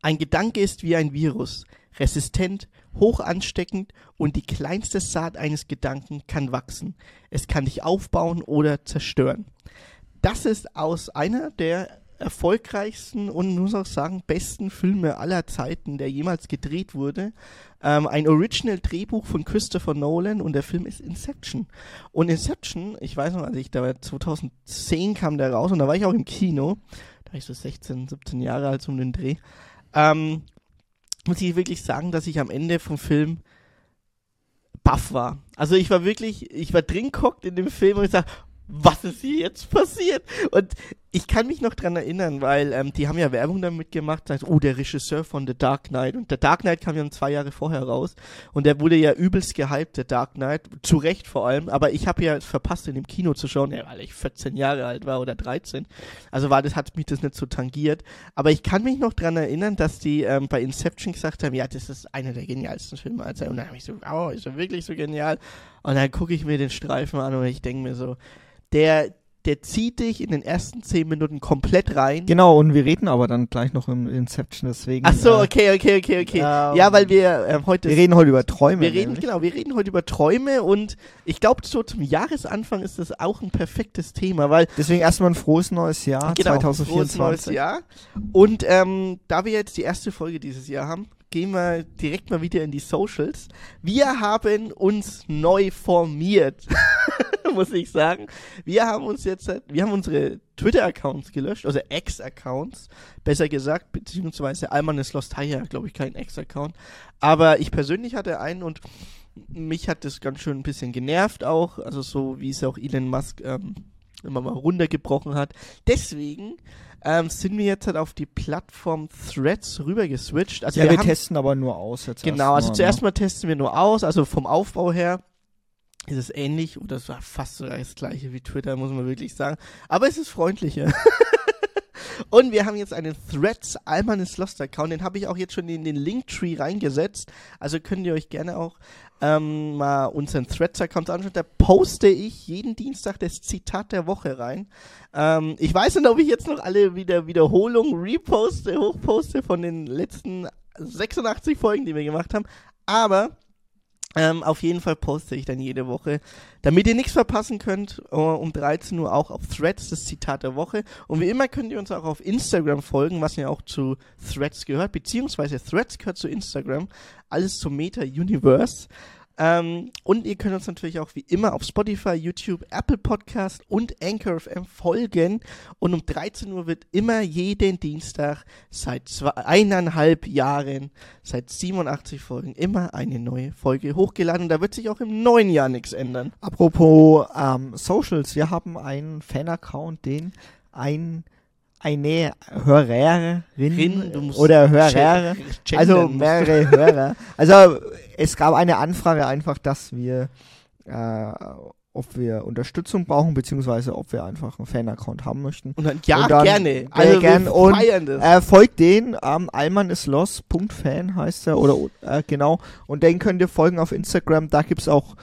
Ein Gedanke ist wie ein Virus, resistent, hoch ansteckend und die kleinste Saat eines Gedanken kann wachsen. Es kann dich aufbauen oder zerstören. Das ist aus einer der erfolgreichsten und muss auch sagen besten Filme aller Zeiten, der jemals gedreht wurde. Ähm, ein Original-Drehbuch von Christopher Nolan und der Film ist Inception. Und Inception, ich weiß noch, als ich da war, 2010 kam der raus und da war ich auch im Kino. Da war ich so 16, 17 Jahre alt um den Dreh. Ähm, muss ich wirklich sagen, dass ich am Ende vom Film baff war. Also ich war wirklich, ich war drin guckt in dem Film und ich sag, was ist hier jetzt passiert? Und ich kann mich noch dran erinnern, weil ähm, die haben ja Werbung damit gemacht, sagt, oh, der Regisseur von The Dark Knight. Und The Dark Knight kam ja zwei Jahre vorher raus. Und der wurde ja übelst gehypt, The Dark Knight. Zu Recht vor allem. Aber ich habe ja verpasst, in dem Kino zu schauen, ja, weil ich 14 Jahre alt war oder 13. Also war das, hat mich das nicht so tangiert. Aber ich kann mich noch dran erinnern, dass die ähm, bei Inception gesagt haben, ja, das ist einer der genialsten Filme. Und dann habe ich so, oh, ist er wirklich so genial? Und dann gucke ich mir den Streifen an und ich denke mir so, der, der zieht dich in den ersten zehn Minuten komplett rein. Genau, und wir reden aber dann gleich noch im Inception, deswegen. Ach so, okay, okay, okay, okay. Ähm, ja, weil wir ähm, heute. Wir reden heute über Träume. wir reden, nämlich. genau, wir reden heute über Träume und ich glaube, so zum Jahresanfang ist das auch ein perfektes Thema, weil Deswegen erstmal ein frohes neues Jahr genau, frohes 2024. neues Jahr. Und ähm, da wir jetzt die erste Folge dieses Jahr haben, gehen wir direkt mal wieder in die Socials. Wir haben uns neu formiert, muss ich sagen. Wir haben uns jetzt, wir haben unsere Twitter-Accounts gelöscht, also Ex-Accounts, besser gesagt, beziehungsweise Alman ist Lost High, glaube ich, kein Ex-Account. Aber ich persönlich hatte einen und mich hat das ganz schön ein bisschen genervt auch, also so wie es auch Elon Musk ähm, immer mal runtergebrochen hat. Deswegen ähm, sind wir jetzt halt auf die Plattform Threads rüber geswitcht. Also ja, wir, wir haben, testen aber nur aus jetzt. Genau, also erstmal, zuerst ne? mal testen wir nur aus, also vom Aufbau her ist es ähnlich oder es war fast sogar das gleiche wie Twitter, muss man wirklich sagen. Aber es ist freundlicher. Und wir haben jetzt einen Threads Alman is Lost Account, den habe ich auch jetzt schon in den Linktree reingesetzt. Also könnt ihr euch gerne auch ähm, mal unseren Threads Account anschauen. Da poste ich jeden Dienstag das Zitat der Woche rein. Ähm, ich weiß nicht, ob ich jetzt noch alle wieder Wiederholungen reposte, hochposte von den letzten 86 Folgen, die wir gemacht haben. Aber ähm, auf jeden Fall poste ich dann jede Woche, damit ihr nichts verpassen könnt, äh, um 13 Uhr auch auf Threads das Zitat der Woche. Und wie immer könnt ihr uns auch auf Instagram folgen, was ja auch zu Threads gehört, beziehungsweise Threads gehört zu Instagram, alles zum Meta Universe. Ähm, und ihr könnt uns natürlich auch wie immer auf Spotify, YouTube, Apple Podcast und Anchor FM folgen. Und um 13 Uhr wird immer jeden Dienstag seit zwei, eineinhalb Jahren, seit 87 Folgen, immer eine neue Folge hochgeladen. Und da wird sich auch im neuen Jahr nichts ändern. Apropos ähm, Socials, wir haben einen Fan-Account, den ein eine Hörerin Rin, du musst oder Hörer, also mehrere Hörer. Also es gab eine Anfrage einfach, dass wir, äh, ob wir Unterstützung brauchen, beziehungsweise ob wir einfach einen Fan-Account haben möchten. Und dann, ja, Und dann gerne. Also gern und. Äh, folgt den, ähm, almanislos.fan heißt er, oder äh, genau. Und den könnt ihr folgen auf Instagram. Da gibt's auch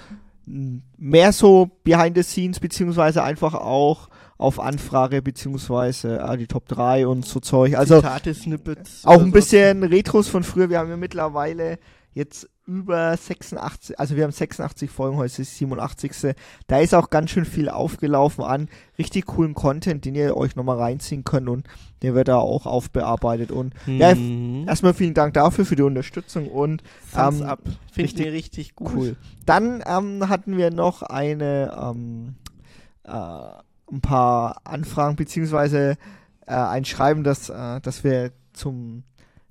mh, mehr so Behind the Scenes, beziehungsweise einfach auch auf Anfrage, beziehungsweise äh, die Top 3 und so Zeug. Also Zitate, Snippets. auch ein so. bisschen Retros von früher. Wir haben ja mittlerweile jetzt über 86, also wir haben 86 Folgen, heute ist die 87. Da ist auch ganz schön viel aufgelaufen an richtig coolen Content, den ihr euch nochmal reinziehen könnt und der wird da auch aufbearbeitet. Und ja, Mhm. erstmal vielen Dank dafür, für die Unterstützung und Thumbs ähm, up. Finden richtig richtig gut. cool. Dann ähm, hatten wir noch eine, ähm, äh, ein paar Anfragen, beziehungsweise äh, ein Schreiben, dass, äh, dass wir zum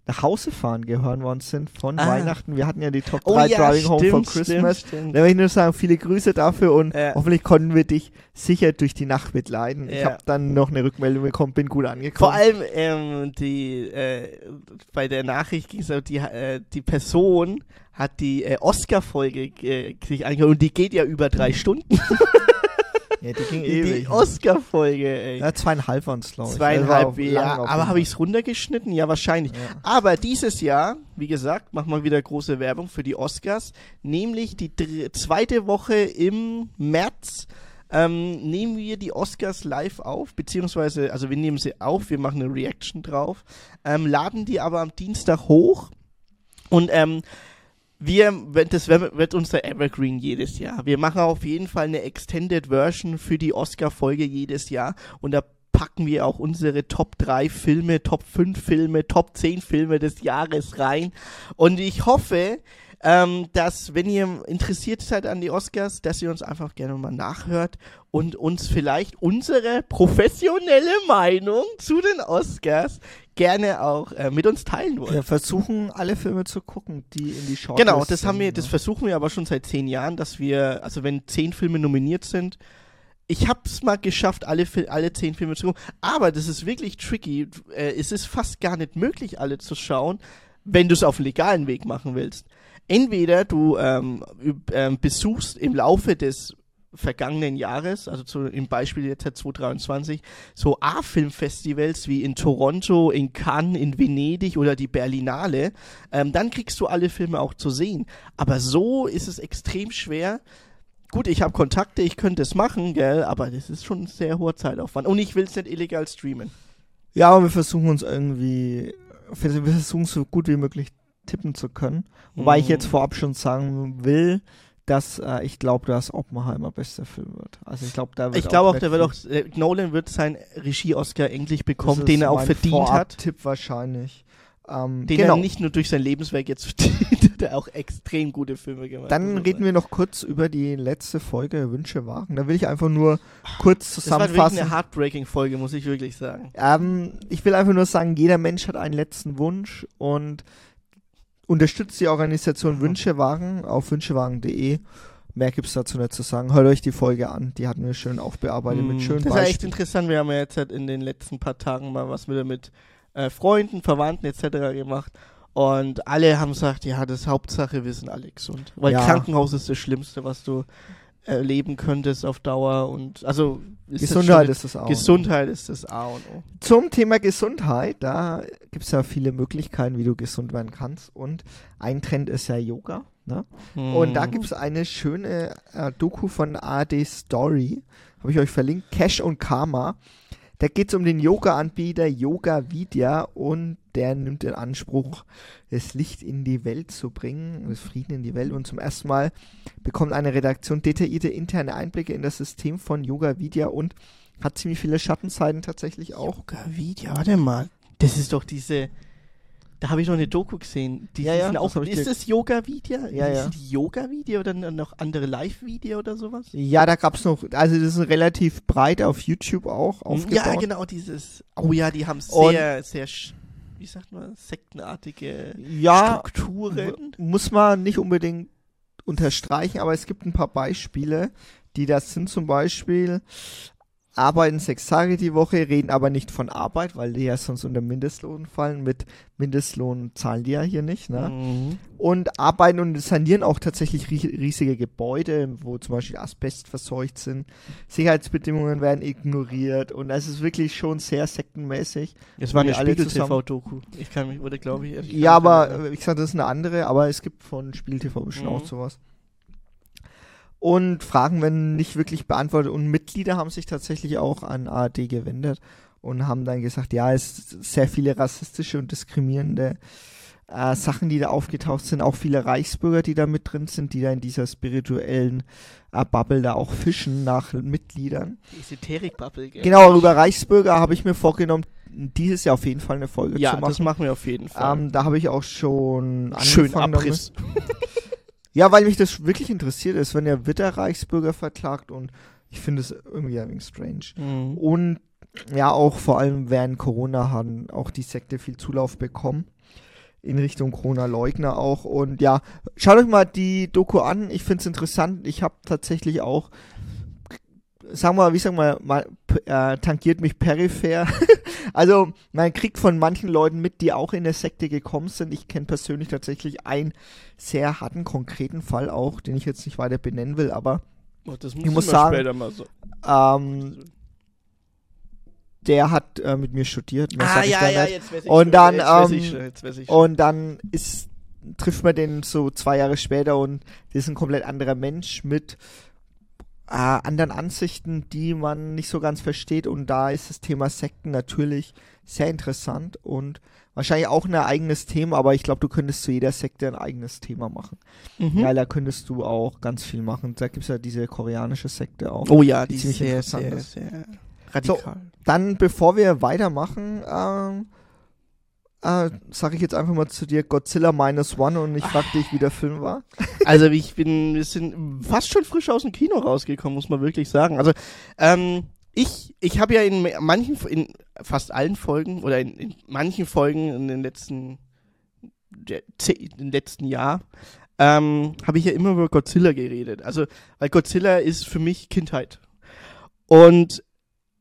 nach Hause fahren gehören worden sind von Ah. Weihnachten. Wir hatten ja die Top 3 Oh ja, Driving Home for stimmt, Christmas. Stimmt, stimmt. Da möchte ich nur sagen, viele Grüße dafür und Ja. hoffentlich konnten wir dich sicher durch die Nacht. Ich Ja. habe dann noch eine Rückmeldung bekommen, bin gut angekommen. Vor allem ähm, die äh, bei der Nachricht ging es auch, die, äh, die Person hat die äh, Oscar-Folge äh, sich angehört und die geht ja über drei Stunden. Ja, die ging Die, ewig. die Oscar-Folge, ey. ja, zweieinhalb waren es, glaube ich. Zweieinhalb, Also ja. Aber habe ich es runtergeschnitten? Ja, wahrscheinlich. Ja. Aber dieses Jahr, wie gesagt, machen wir wieder große Werbung für die Oscars, nämlich die zweite Woche im März ähm, nehmen wir die Oscars live auf, beziehungsweise, also wir nehmen sie auf, wir machen eine Reaction drauf, ähm, laden die aber am Dienstag hoch und ähm, wir, das wird unser Evergreen jedes Jahr. Wir machen auf jeden Fall eine Extended Version für die Oscar-Folge jedes Jahr und da packen wir auch unsere Top 3 Filme, Top 5 Filme, Top 10 Filme des Jahres rein. Und ich hoffe, ähm, dass, wenn ihr interessiert seid an die Oscars, dass ihr uns einfach gerne mal nachhört und uns vielleicht unsere professionelle Meinung zu den Oscars gerne auch äh, mit uns teilen wollt. Wir versuchen alle Filme zu gucken, die in die Shortlist Genau, das haben wir, das versuchen wir aber schon seit zehn Jahren, dass wir, also wenn zehn Filme nominiert sind, ich hab's mal geschafft, alle, alle zehn Filme zu gucken, aber das ist wirklich tricky. Äh, es ist fast gar nicht möglich, alle zu schauen, wenn du es auf legalen Weg machen willst entweder du ähm, ähm, besuchst im Laufe des vergangenen Jahres, also zu, im Beispiel jetzt 2023, so A-Filmfestivals wie in Toronto, in Cannes, in Venedig oder die Berlinale, ähm, dann kriegst du alle Filme auch zu sehen. Aber so ist es extrem schwer. Gut, ich habe Kontakte, ich könnte es machen, gell, aber das ist schon ein sehr hoher Zeitaufwand. Und ich will es nicht illegal streamen. Ja, aber wir versuchen uns irgendwie, wir versuchen so gut wie möglich tippen zu können. Wobei mhm. ich jetzt vorab schon sagen will, dass äh, ich glaube, dass Oppenheimer bester Film wird. Also ich glaube, da wird Ich glaube auch, der wird auch äh, Nolan wird sein Regie-Oscar endlich bekommen, den er auch verdient hat. Tipp wahrscheinlich. Ähm, den genau. er nicht nur durch sein Lebenswerk jetzt verdient, der auch extrem gute Filme gemacht Dann reden wir noch kurz über die letzte Folge Wünsche wagen. Da will ich einfach nur kurz zusammenfassen. Das war wirklich eine Heartbreaking-Folge, muss ich wirklich sagen. Ähm, ich will einfach nur sagen, jeder Mensch hat einen letzten Wunsch und unterstützt die Organisation Wünschewagen auf wünschewagen.de. Mehr gibt es dazu nicht zu sagen. Hört euch die Folge an. Die hatten wir schön aufbearbeitet mm, mit hm, schönen Das ist ja echt interessant. Wir haben ja jetzt halt in den letzten paar Tagen mal was wieder mit äh, Freunden, Verwandten etc. gemacht. Und alle haben gesagt, ja, das Hauptsache, wir sind alle gesund. Weil ja. Krankenhaus ist das Schlimmste, was du erleben könntest auf Dauer und also ist Gesundheit ist das A Gesundheit ist das A und O. Zum Thema Gesundheit, da gibt es ja viele Möglichkeiten, wie du gesund werden kannst und ein Trend ist ja Yoga. Ne? Hm. Und da gibt es eine schöne äh, Doku von AD Story, habe ich euch verlinkt, Cash und Karma. Da geht es um den Yoga-Anbieter Yoga Vidya und der nimmt in Anspruch, das Licht in die Welt zu bringen, das Frieden in die Welt. Und zum ersten Mal bekommt eine Redaktion detaillierte interne Einblicke in das System von Yoga Vidya und hat ziemlich viele Schattenseiten tatsächlich auch. Yoga Vidya, warte mal. Das ist doch diese, da habe ich noch eine Doku gesehen. Die ja, ja, auch, ist das Yoga-Video? Ja, ja. Sind die Yoga-Video oder noch andere Live-Video oder sowas? Ja, da gab es noch, also das ist relativ breit auf YouTube auch aufgebaut. Ja, genau, dieses, oh ja, die haben sehr, sehr, wie sagt man, sektenartige ja, Strukturen. Muss man nicht unbedingt unterstreichen, aber es gibt ein paar Beispiele, die das sind zum Beispiel arbeiten sechs Tage die Woche, reden aber nicht von Arbeit, weil die ja sonst unter Mindestlohn fallen. Mit Mindestlohn zahlen die ja hier nicht. Ne? Mhm. Und arbeiten und sanieren auch tatsächlich riesige Gebäude, wo zum Beispiel Asbest verseucht sind. Sicherheitsbedingungen werden ignoriert und es ist wirklich schon sehr sektenmäßig. Es war eine Spiegel-TV-Doku. Ich kann mich, oder glaube ich. Ja, aber ich sage, das ist eine andere, aber es gibt von Spiegel TV bestimmt mhm. auch sowas und Fragen werden nicht wirklich beantwortet. Und Mitglieder haben sich tatsächlich auch an ARD gewendet und haben dann gesagt, ja, es sind sehr viele rassistische und diskriminierende äh, Sachen, die da aufgetaucht sind. Auch viele Reichsbürger, die da mit drin sind, die da in dieser spirituellen äh, Bubble da auch fischen nach Mitgliedern. Die Esoterik-Bubble, gell? Genau, über Reichsbürger habe ich mir vorgenommen, dieses Jahr auf jeden Fall eine Folge ja, zu machen. Ja, das machen wir auf jeden Fall. Ähm, da habe ich auch schon Schön Abriss. Ja, weil mich das wirklich interessiert ist, wenn er Witter Reichsbürger verklagt und ich finde es irgendwie ein wenig strange. Mhm. Und ja, auch vor allem während Corona haben auch die Sekte viel Zulauf bekommen. In Richtung Corona-Leugner auch. Und ja, schaut euch mal die Doku an. Ich finde es interessant. Ich habe tatsächlich auch sagen wir, wie sagen wir mal, äh, tangiert mich peripher. also man kriegt von manchen Leuten mit, die auch in der Sekte gekommen sind. Ich kenne persönlich tatsächlich einen sehr harten, konkreten Fall auch, den ich jetzt nicht weiter benennen will, aber oh, ich muss sagen, so. ähm, der hat äh, mit mir studiert. ah, ja, ja, jetzt weiß ich Und dann, ähm, und dann ist, trifft man den so zwei Jahre später und das ist ein komplett anderer Mensch mit äh, anderen Ansichten, die man nicht so ganz versteht. Und da ist das Thema Sekten natürlich sehr interessant und wahrscheinlich auch ein eigenes Thema, aber ich glaube, du könntest zu jeder Sekte ein eigenes Thema machen. Mhm. Ja, da könntest du auch ganz viel machen. Da gibt's ja diese koreanische Sekte auch. Oh ja, die die ist ziemlich sehr, interessant sehr, ist. sehr radikal. Dann, bevor wir weitermachen, ähm, äh, sage ich jetzt einfach mal zu dir Godzilla Minus One und ich frage dich, wie der Film war. Also ich bin, wir sind fast schon frisch aus dem Kino rausgekommen, muss man wirklich sagen. Also ähm, ich, ich habe ja in manchen, in fast allen Folgen oder in, in manchen Folgen in den letzten, der, letzten Jahr ähm, habe ich ja immer über Godzilla geredet. Also weil Godzilla ist für mich Kindheit. Und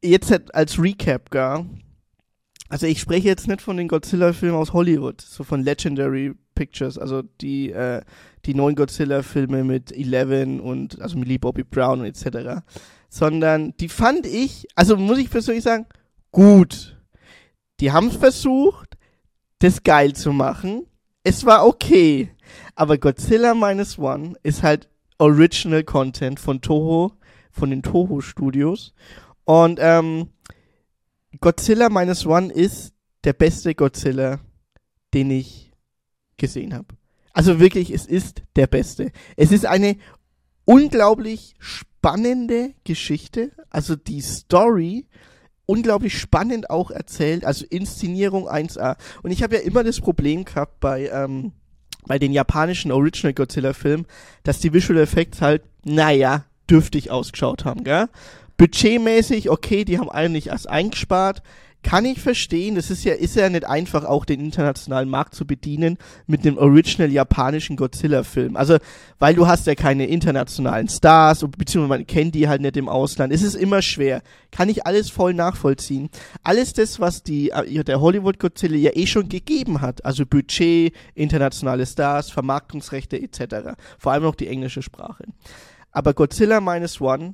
jetzt als Recap, gar. Also ich spreche jetzt nicht von den Godzilla-Filmen aus Hollywood, so von Legendary Pictures, also die äh, die neuen Godzilla-Filme mit Eleven und also Millie Bobby Brown und etc. Sondern die fand ich, also muss ich persönlich sagen, gut. Die haben es versucht, das geil zu machen. Es war okay. Aber Godzilla Minus One ist halt Original Content von Toho, von den Toho Studios. Und ähm, Godzilla Minus One ist der beste Godzilla, den ich gesehen habe. Also wirklich, es ist der beste. Es ist eine unglaublich spannende Geschichte. Also die Story unglaublich spannend auch erzählt. Also Inszenierung 1A. Und ich habe ja immer das Problem gehabt bei ähm, bei den japanischen Original Godzilla Filmen, dass die Visual Effects halt, naja, dürftig ausgeschaut haben, gell? Budgetmäßig, okay, die haben eigentlich erst eingespart. Kann ich verstehen, das ist ja, ist ja nicht einfach, auch den internationalen Markt zu bedienen mit dem original japanischen Godzilla-Film. Also, weil du hast ja keine internationalen Stars, beziehungsweise man kennt die halt nicht im Ausland. Es ist immer schwer. Kann ich alles voll nachvollziehen. Alles das, was die, äh, der Hollywood Godzilla ja eh schon gegeben hat. Also Budget, internationale Stars, Vermarktungsrechte etc. Vor allem noch die englische Sprache. Aber Godzilla Minus One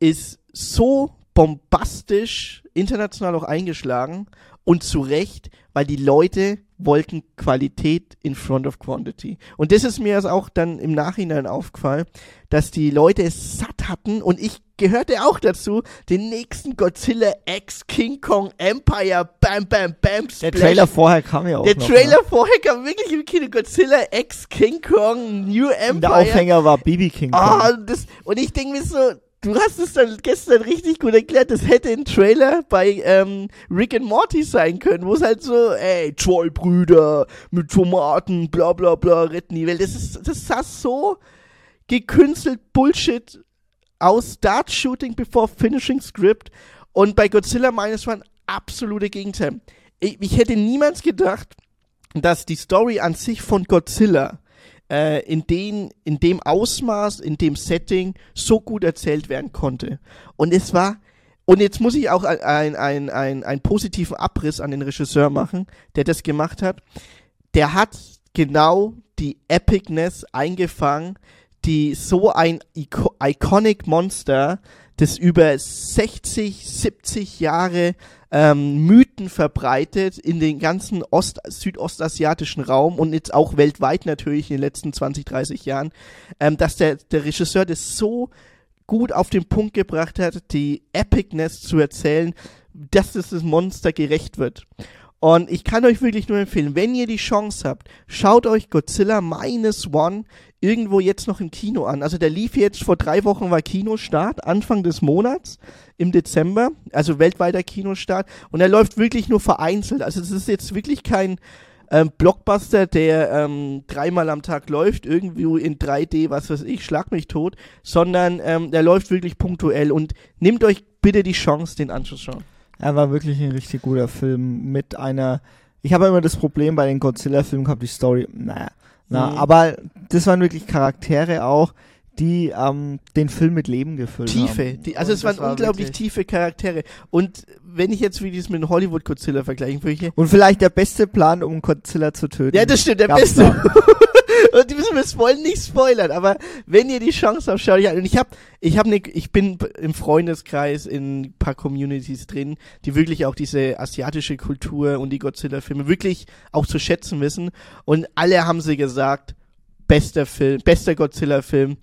ist so bombastisch international auch eingeschlagen und zu Recht, weil die Leute wollten Qualität in front of quantity. Und das ist mir auch dann im Nachhinein aufgefallen, dass die Leute es satt hatten und ich gehörte auch dazu, den nächsten Godzilla X King Kong Empire Bam Bam Bam Der Splash. Trailer vorher kam ja auch Der noch, Trailer vorher kam wirklich im Kino Godzilla X King Kong New Ne? Empire. Und der Aufhänger war BB King. Kong. Ah, das, und ich denke mir so, du hast es dann gestern richtig gut erklärt, das hätte ein Trailer bei ähm, Rick and Morty sein können, wo es halt so, ey, Trollbrüder mit Tomaten, bla bla bla, retten die Welt. Das, ist, das sah so gekünstelt Bullshit aus Start Shooting before Finishing Script und bei Godzilla Minus One absolute Gegenteil. Ich, ich hätte niemals gedacht, dass die Story an sich von Godzilla äh, in, den, in dem Ausmaß, in dem Setting so gut erzählt werden konnte. Und es war, und jetzt muss ich auch einen ein, ein, ein positiven Abriss an den Regisseur machen, der das gemacht hat. Der hat genau die Epicness eingefangen, die so ein Ico iconic Monster, das über 60, 70 Jahre ähm, Mythen verbreitet in den ganzen Ost südostasiatischen Raum und jetzt auch weltweit natürlich in den letzten 20, 30 Jahren, ähm, dass der, der Regisseur das so gut auf den Punkt gebracht hat, die Epicness zu erzählen, dass es das Monster gerecht wird. Und ich kann euch wirklich nur empfehlen, wenn ihr die Chance habt, schaut euch Godzilla Minus One irgendwo jetzt noch im Kino an. Also der lief jetzt vor drei Wochen war Kinostart, Anfang des Monats im Dezember, also weltweiter Kinostart. Und er läuft wirklich nur vereinzelt. Also es ist jetzt wirklich kein ähm, Blockbuster, der ähm, dreimal am Tag läuft, irgendwie in 3D, was weiß ich, schlag mich tot, sondern ähm, der läuft wirklich punktuell und nehmt euch bitte die Chance, den anzuschauen. Er war wirklich ein richtig guter Film mit einer. Ich habe immer das Problem bei den Godzilla-Filmen gehabt, die Story, naja. Na, Mhm. aber das waren wirklich Charaktere auch, die ähm, den Film mit Leben gefüllt Tiefe, haben. die, also Und es waren war unglaublich tiefe Charaktere. Und wenn ich jetzt wie dieses mit dem Hollywood Godzilla vergleichen würde, Und vielleicht der beste Plan, um Godzilla zu töten. ja, das stimmt, der beste. Und die müssen wir wollen nicht spoilern, aber wenn ihr die Chance habt, schaut euch an. Und ich hab, ich hab ne, ich bin im Freundeskreis in ein paar Communities drin, die wirklich auch diese asiatische Kultur und die Godzilla-Filme wirklich auch zu schätzen wissen. Und alle haben sie gesagt, bester Film, bester Godzilla-Film.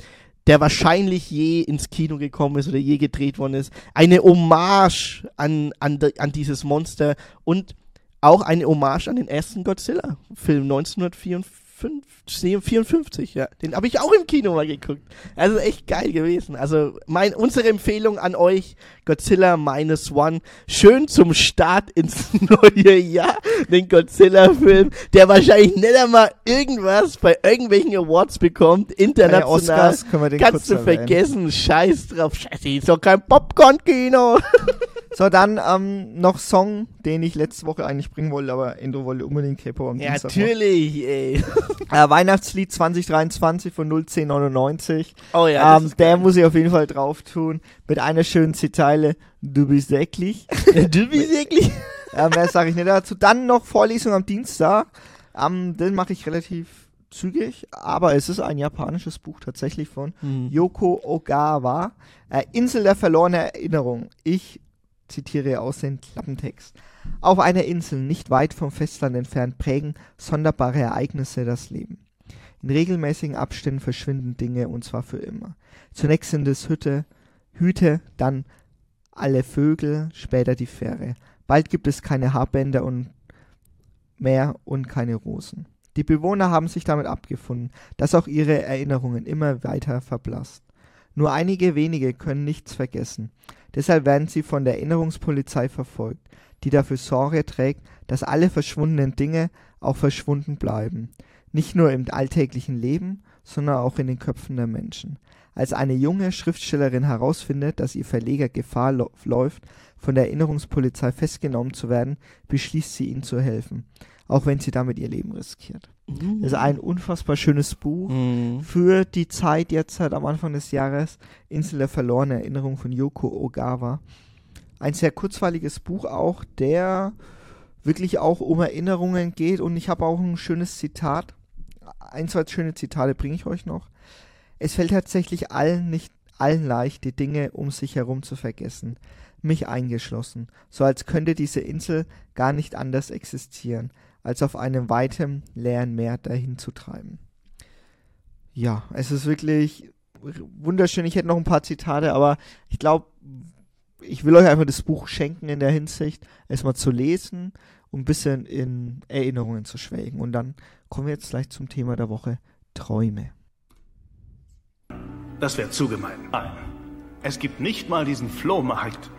der wahrscheinlich je ins Kino gekommen ist oder je gedreht worden ist. Eine Hommage an, an, an dieses Monster und auch eine Hommage an den ersten Godzilla-Film 1954, 54, ja. Den habe ich auch im Kino mal geguckt. Also echt geil gewesen. Also mein, unsere Empfehlung an euch, Godzilla Minus One. Schön zum Start ins neue Jahr, den Godzilla-Film, der wahrscheinlich nicht einmal irgendwas bei irgendwelchen Awards bekommt, international. Oscars können wir den Kannst du erwähnen. vergessen, scheiß drauf. Scheiße, ist doch kein Popcorn-Kino. So, dann ähm, noch Song, den ich letzte Woche eigentlich bringen wollte, aber Endo wollte unbedingt K-Pop am Ja, Dienstag machen. natürlich, ey. Äh, Weihnachtslied 2023 von 01099. Oh ja, ähm, der muss ich auf jeden Fall drauf tun. Mit einer schönen Zitile. Du bist eklig. du bist wirklich. äh, mehr sage ich nicht dazu. Dann noch Vorlesung am Dienstag. Ähm, den mache ich relativ zügig, aber es ist ein japanisches Buch tatsächlich von Yoko Ogawa. Äh, Insel der verlorenen Erinnerung. Ich zitiere aus dem Klappentext. Auf einer Insel nicht weit vom Festland entfernt prägen sonderbare Ereignisse das Leben. In regelmäßigen Abständen verschwinden Dinge und zwar für immer. Zunächst sind es Hütte, Hüte, dann alle Vögel, später die Fähre. Bald gibt es keine Haarbänder und mehr und keine Rosen. Die Bewohner haben sich damit abgefunden, dass auch ihre Erinnerungen immer weiter verblasst. Nur einige wenige können nichts vergessen. Deshalb werden sie von der Erinnerungspolizei verfolgt, die dafür Sorge trägt, dass alle verschwundenen Dinge auch verschwunden bleiben. Nicht nur im alltäglichen Leben, sondern auch in den Köpfen der Menschen. Als eine junge Schriftstellerin herausfindet, dass ihr Verleger Gefahr läuft, von der Erinnerungspolizei festgenommen zu werden, beschließt sie ihnen zu helfen, auch wenn sie damit ihr Leben riskiert. Das ist ein unfassbar schönes Buch Mhm. für die Zeit jetzt halt am Anfang des Jahres Insel der verlorenen Erinnerung von Yoko Ogawa. Ein sehr kurzweiliges Buch auch, der wirklich auch um Erinnerungen geht und ich habe auch ein schönes Zitat. Ein, zwei schöne Zitate bringe ich euch noch. Es fällt tatsächlich allen nicht allen leicht, die Dinge um sich herum zu vergessen, mich eingeschlossen, so als könnte diese Insel gar nicht anders existieren, als auf einem weitem, leeren Meer dahin zu treiben. Ja, es ist wirklich wunderschön. Ich hätte noch ein paar Zitate, aber ich glaube, ich will euch einfach das Buch schenken in der Hinsicht, es mal zu lesen und ein bisschen in Erinnerungen zu schwelgen. Und dann kommen wir jetzt gleich zum Thema der Woche, Träume. Das wäre zu gemein. Nein. Es gibt nicht mal diesen Flohmarkt.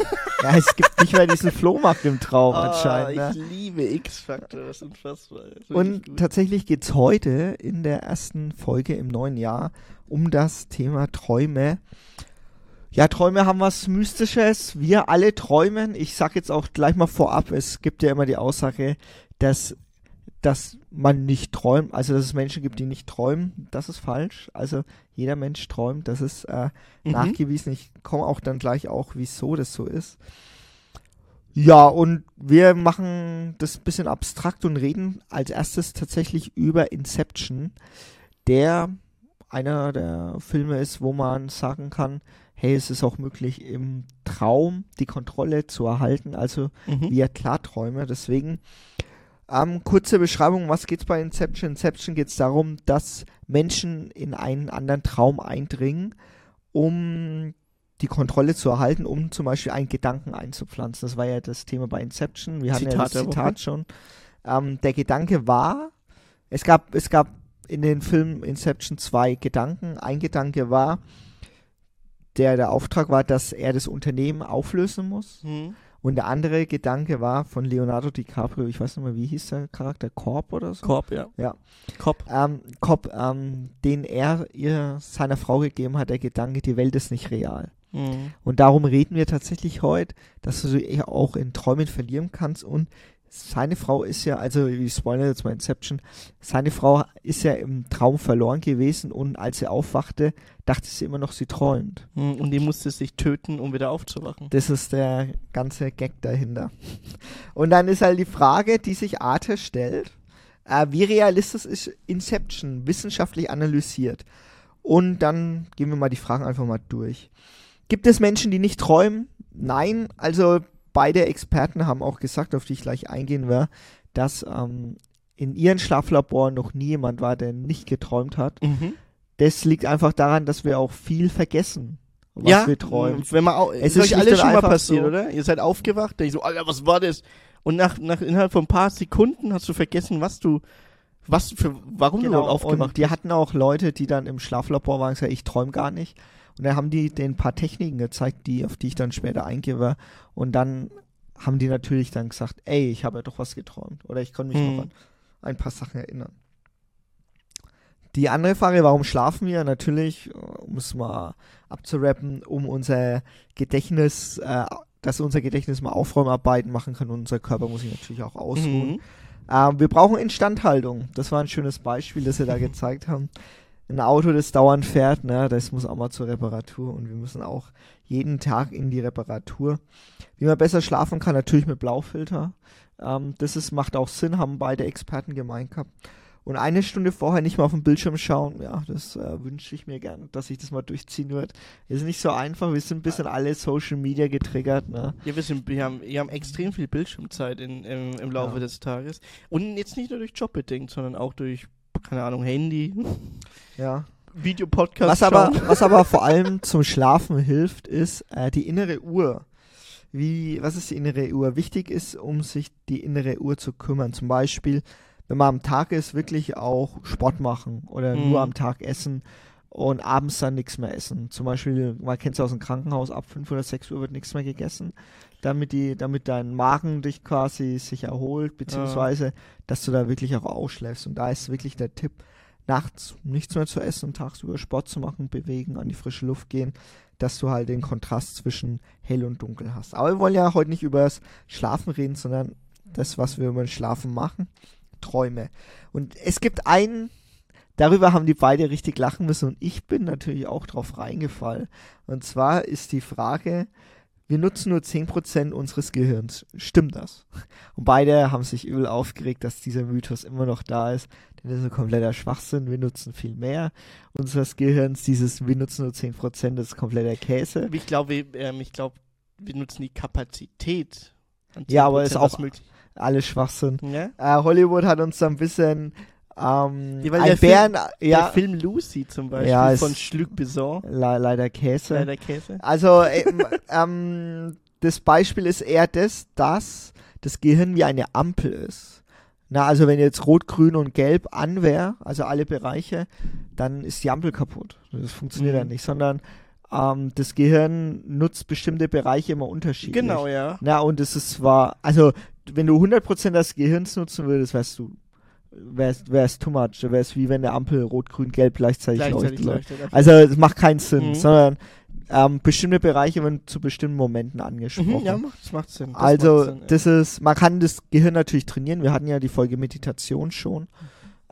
Ja, es gibt nicht mehr diesen Flohmarkt im Traum Ah, anscheinend. ich Ne? liebe X-Factor, das ist unfassbar. Das Und tatsächlich geht's heute in der ersten Folge im neuen Jahr um das Thema Träume. Ja, Träume haben was Mystisches. Wir alle träumen. Ich sag jetzt auch gleich mal vorab, es gibt ja immer die Aussage, dass, dass man nicht träumt, also dass es Menschen gibt, die nicht träumen. Das ist falsch. Also jeder Mensch träumt, das ist äh, Mhm. nachgewiesen. Ich komme auch dann gleich auch, wieso das so ist. Ja, und wir machen das ein bisschen abstrakt und reden als erstes tatsächlich über Inception, der einer der Filme ist, wo man sagen kann, hey, es ist auch möglich, im Traum die Kontrolle zu erhalten, also Mhm. via Klarträume. Deswegen ähm, kurze Beschreibung, was geht's bei Inception? Inception geht es darum, dass Menschen in einen anderen Traum eindringen, um die Kontrolle zu erhalten, um zum Beispiel einen Gedanken einzupflanzen. Das war ja das Thema bei Inception. Wir hatten ja Zitat das Woche. Zitat schon. Ähm, der Gedanke war, es gab, es gab in den Film Inception zwei Gedanken. Ein Gedanke war, der der Auftrag war, dass er das Unternehmen auflösen muss. Mhm. Und der andere Gedanke war von Leonardo DiCaprio, ich weiß nicht mehr, wie hieß der Charakter, Corp oder so? Korb, ja. Ja. Korb. Ähm, Cop, ähm, den er ihr seiner Frau gegeben hat, der Gedanke, die Welt ist nicht real. Mhm. Und darum reden wir tatsächlich heute, dass du dich auch in Träumen verlieren kannst und seine Frau ist ja, also ich spoilere jetzt mal Inception, seine Frau ist ja im Traum verloren gewesen und als sie aufwachte, dachte sie immer noch, sie träumt. Mhm. Und die musste sich töten, um wieder aufzuwachen. Das ist der ganze Gag dahinter. Und dann ist halt die Frage, die sich Arte stellt, äh, wie realistisch ist Inception wissenschaftlich analysiert? Und dann gehen wir mal die Fragen einfach mal durch. Gibt es Menschen, die nicht träumen? Nein, also beide Experten haben auch gesagt, auf die ich gleich eingehen werde, dass ähm, in ihren Schlaflaboren noch nie jemand war, der nicht geträumt hat. Mhm. das liegt einfach daran, dass wir auch viel vergessen, was ja, wir träumen. Wenn man au Es ist euch alles schon mal passiert, so- oder? Ihr seid aufgewacht, denkt so, Alter, was war das? Und nach, nach innerhalb von ein paar Sekunden hast du vergessen, was du, was für, warum du Genau, überhaupt aufgewacht und die hatten auch Leute, die dann im Schlaflabor waren und gesagt, ich träume gar nicht. Und dann haben die den paar Techniken gezeigt, die, auf die ich dann später eingehe. Und dann haben die natürlich dann gesagt, ey, ich habe ja doch was geträumt. Oder ich konnte mich Hm. noch an ein paar Sachen erinnern. Die andere Frage, warum schlafen wir? Natürlich, äh, um es mal abzurappen, um unser Gedächtnis, äh, dass unser Gedächtnis mal Aufräumarbeiten machen kann und unser Körper muss sich natürlich auch ausruhen. Mhm. Ähm, wir brauchen Instandhaltung. Das war ein schönes Beispiel, das wir da gezeigt haben. Ein Auto, das dauernd fährt, ne, das muss auch mal zur Reparatur und wir müssen auch jeden Tag in die Reparatur. Wie man besser schlafen kann, natürlich mit Blaufilter. Ähm, das ist, macht auch Sinn, haben beide Experten gemeint gehabt. Und eine Stunde vorher nicht mal auf den Bildschirm schauen, ja, das äh, wünsche ich mir gern, dass ich das mal durchziehen wird. Ist nicht so einfach, wir sind ein bisschen alle Social Media getriggert, ne? Ja, wir, sind, wir, haben, wir haben extrem viel Bildschirmzeit in, im, im Laufe Ja. des Tages. Und jetzt nicht nur durch Job bedingt, sondern auch durch, keine Ahnung, Handy, Ja. Videopodcast. Was aber, schauen. was aber vor allem zum Schlafen hilft, ist äh, die innere Uhr. Wie, was ist die innere Uhr? Wichtig ist, um sich die innere Uhr zu kümmern. Zum Beispiel, wenn man am Tag ist, wirklich auch Sport machen oder Mhm. nur am Tag essen und abends dann nichts mehr essen. Zum Beispiel, man kennt es aus dem Krankenhaus, ab 5 oder 6 Uhr wird nichts mehr gegessen, damit die, damit dein Magen dich quasi sich erholt, beziehungsweise, dass du da wirklich auch ausschläfst. Und da ist wirklich der Tipp, nachts nichts mehr zu essen, tagsüber Sport zu machen, bewegen, an die frische Luft gehen, dass du halt den Kontrast zwischen hell und dunkel hast. Aber wir wollen ja heute nicht über das Schlafen reden, sondern das, was wir über das Schlafen machen, Träume. Und es gibt einen, darüber haben die beide richtig lachen müssen und ich bin natürlich auch drauf reingefallen. Und zwar ist die Frage, wir nutzen nur 10% unseres Gehirns. Stimmt das? Und beide haben sich übel aufgeregt, dass dieser Mythos immer noch da ist. Denn das ist ein kompletter Schwachsinn. Wir nutzen viel mehr unseres Gehirns. Dieses, wir nutzen nur 10%, das ist kompletter Käse. Ich glaube, ähm, ich glaube, wir nutzen die Kapazität. an Ja, aber 10%, ist auch- möglich. Alles Schwachsinn. Ja? Äh, Hollywood hat uns da ein bisschen ähm, Ja, ein der Film- Bären, Der ja, Film Lucy zum Beispiel Ja, von Luc Besson. le leider Käse. Leider Käse. Also ähm, ähm, das Beispiel ist eher das, dass das Gehirn wie eine Ampel ist. Na, also wenn jetzt Rot, Grün und Gelb an wäre, also alle Bereiche, dann ist die Ampel kaputt. Das funktioniert Mhm. ja nicht, sondern ähm, das Gehirn nutzt bestimmte Bereiche immer unterschiedlich. Genau, ja. Na, und es ist zwar, also wenn du 100% des Gehirns nutzen würdest, wärst du, wärst, wärst too much. Wärst wie wenn der Ampel Rot, Grün, Gelb gleichzeitig, Gleichzeitig leuchtet. leuchtet. Also es macht keinen Sinn, Mhm. sondern ähm, bestimmte Bereiche werden zu bestimmten Momenten angesprochen. Mhm, ja, macht, das macht Sinn. Das also macht Sinn, das ist, man kann das Gehirn natürlich trainieren. Wir hatten ja die Folge Meditation schon,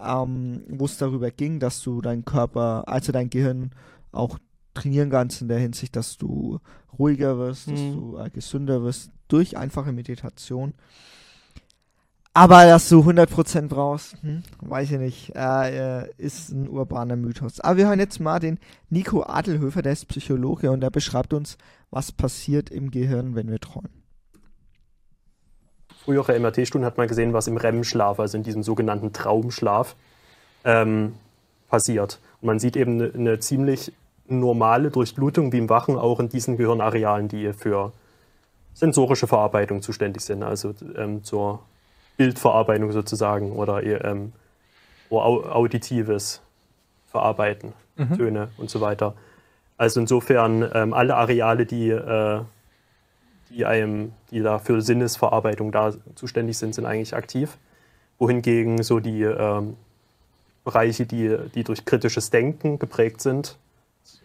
ähm, wo es darüber ging, dass du deinen Körper, also dein Gehirn auch trainieren kannst in der Hinsicht, dass du ruhiger wirst, dass Mhm. du äh, gesünder wirst durch einfache Meditation. Aber dass du 100% brauchst, hm, weiß ich nicht, äh, äh, ist ein urbaner Mythos. Aber wir hören jetzt mal den Nico Adelhöfer, der ist Psychologe und der beschreibt uns, was passiert im Gehirn, wenn wir träumen. frühere MRT-Studien hat man gesehen, was im REM-Schlaf, also in diesem sogenannten Traumschlaf, ähm, passiert. Und man sieht eben eine, eine ziemlich normale Durchblutung wie im Wachen auch in diesen Gehirnarealen, die für sensorische Verarbeitung zuständig sind, also ähm, zur Bildverarbeitung sozusagen oder ähm, auditives Verarbeiten, Töne und so weiter. Also insofern ähm, alle Areale, die äh, die einem, die da für Sinnesverarbeitung da zuständig sind, sind eigentlich aktiv. Wohingegen so die ähm, Bereiche, die, die durch kritisches Denken geprägt sind,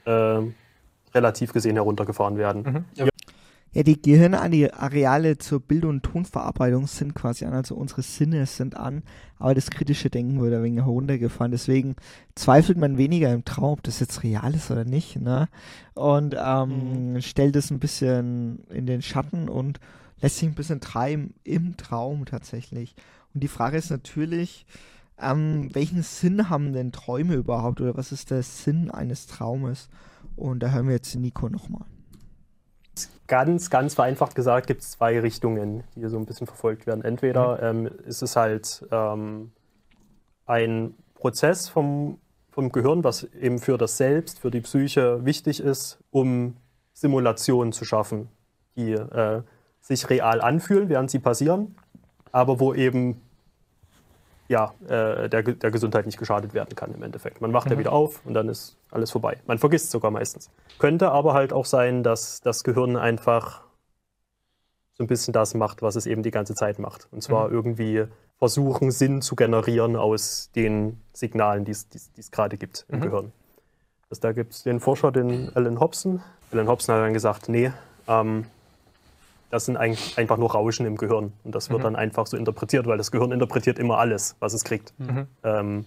ähm, relativ gesehen heruntergefahren werden. Ja, die Gehirnareale zur Bild- und Tonverarbeitung sind quasi an, also unsere Sinne sind an, aber das kritische Denken wird ein wenig heruntergefahren. Deswegen zweifelt man weniger im Traum, ob das jetzt real ist oder nicht, ne? Und ähm, stellt es ein bisschen in den Schatten und lässt sich ein bisschen treiben im Traum tatsächlich. Und die Frage ist natürlich, ähm, welchen Sinn haben denn Träume überhaupt oder was ist der Sinn eines Traumes? Und da hören wir jetzt Nico nochmal. Ganz, ganz vereinfacht gesagt gibt es zwei Richtungen, die hier so ein bisschen verfolgt werden. Entweder ähm, ist es halt ähm, ein Prozess vom, vom Gehirn, was eben für das Selbst, für die Psyche wichtig ist, um Simulationen zu schaffen, die äh, sich real anfühlen, während sie passieren, aber wo eben ja, äh, der, der Gesundheit nicht geschadet werden kann im Endeffekt. Man wacht ja wieder auf und dann ist alles vorbei. Man vergisst sogar meistens. Könnte aber halt auch sein, dass das Gehirn einfach so ein bisschen das macht, was es eben die ganze Zeit macht. Und zwar irgendwie versuchen, Sinn zu generieren aus den Signalen, die es gerade gibt im Gehirn. Also da gibt es den Forscher, den Alan Hobson. Alan Hobson hat dann gesagt, nee, ähm, das sind eigentlich einfach nur Rauschen im Gehirn. Und das wird dann einfach so interpretiert, weil das Gehirn interpretiert immer alles, was es kriegt. Ähm,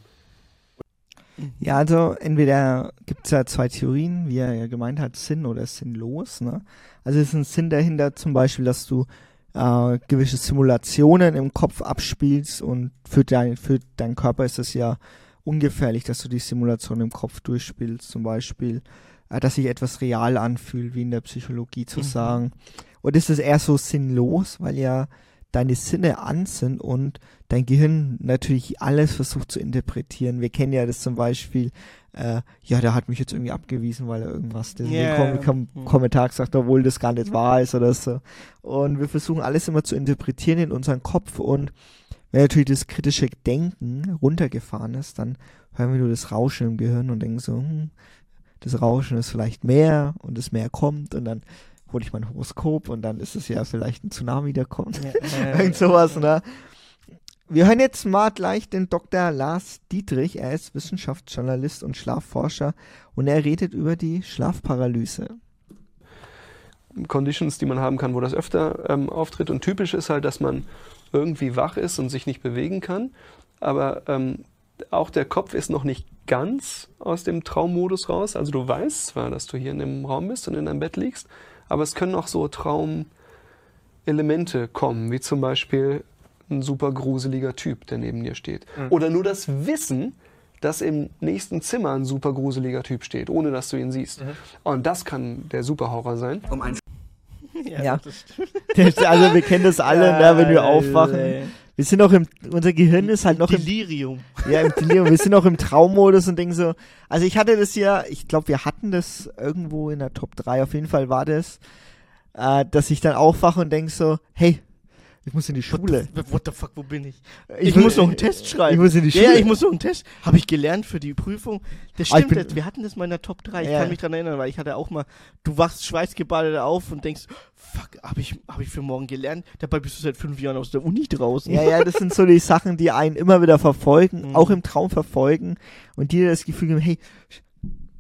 Ja, also entweder gibt es ja zwei Theorien, wie er ja gemeint hat, Sinn oder sinnlos. Ne? Also es ist ein Sinn dahinter zum Beispiel, dass du äh, gewisse Simulationen im Kopf abspielst und für, dein, für deinen Körper ist es ja ungefährlich, dass du die Simulation im Kopf durchspielst. Zum Beispiel, dass sich etwas real anfühlt, wie in der Psychologie zu sagen. Und es ist eher so sinnlos, weil ja deine Sinne an sind und dein Gehirn natürlich alles versucht zu interpretieren. Wir kennen ja das zum Beispiel, äh, ja, der hat mich jetzt irgendwie abgewiesen, weil er irgendwas den ja. Kom Kom Kommentar gesagt hat, obwohl das gar nicht wahr ist oder so. Und wir versuchen alles immer zu interpretieren in unseren Kopf und wenn natürlich das kritische Denken runtergefahren ist, dann hören wir nur das Rauschen im Gehirn und denken so, hm, das Rauschen ist vielleicht mehr und das Meer kommt und dann hole ich mein Horoskop und dann ist es ja vielleicht ein Tsunami, der kommt. Irgend sowas, ne? Wir hören jetzt mal gleich den Dr. Lars Dietrich. Er ist Wissenschaftsjournalist und Schlafforscher und er redet über die Schlafparalyse. Conditions, die man haben kann, wo das öfter ähm, auftritt. Und typisch ist halt, dass man irgendwie wach ist und sich nicht bewegen kann. Aber ähm, auch der Kopf ist noch nicht ganz aus dem Traummodus raus. Also du weißt zwar, dass du hier in dem Raum bist und in deinem Bett liegst, aber es können auch so Traumelemente kommen, wie zum Beispiel ein super gruseliger Typ, der neben dir steht. Oder nur das Wissen, dass im nächsten Zimmer ein super gruseliger Typ steht, ohne dass du ihn siehst. Und das kann der Superhorror sein. Ja. also wir kennen das alle, ne, wenn wir aufwachen. Wir sind auch im, unser Gehirn ist halt noch im, Delirium. ja, im Delirium. Wir sind auch im Traummodus und denken so, also ich hatte das ja, ich glaube, wir hatten das irgendwo in der Top 3, auf jeden Fall war das, äh, dass ich dann aufwache und denke so, hey, ich muss in die Schule. What the fuck, wo bin ich? Ich Ich, muss noch einen Test schreiben. Ich muss in die Ja, ja, Schule. ich muss noch einen Test. Habe ich gelernt für die Prüfung. Das Ah, stimmt, bin- wir hatten das mal in der Top 3. Ich Ja. kann mich dran erinnern, weil ich hatte auch mal, du wachst schweißgebadet auf und denkst, fuck, habe ich, hab ich für morgen gelernt? Dabei bist du seit fünf Jahren aus der Uni draußen. Ja, ja, das sind so die Sachen, die einen immer wieder verfolgen, Mhm. auch im Traum verfolgen und dir das Gefühl geben, hey,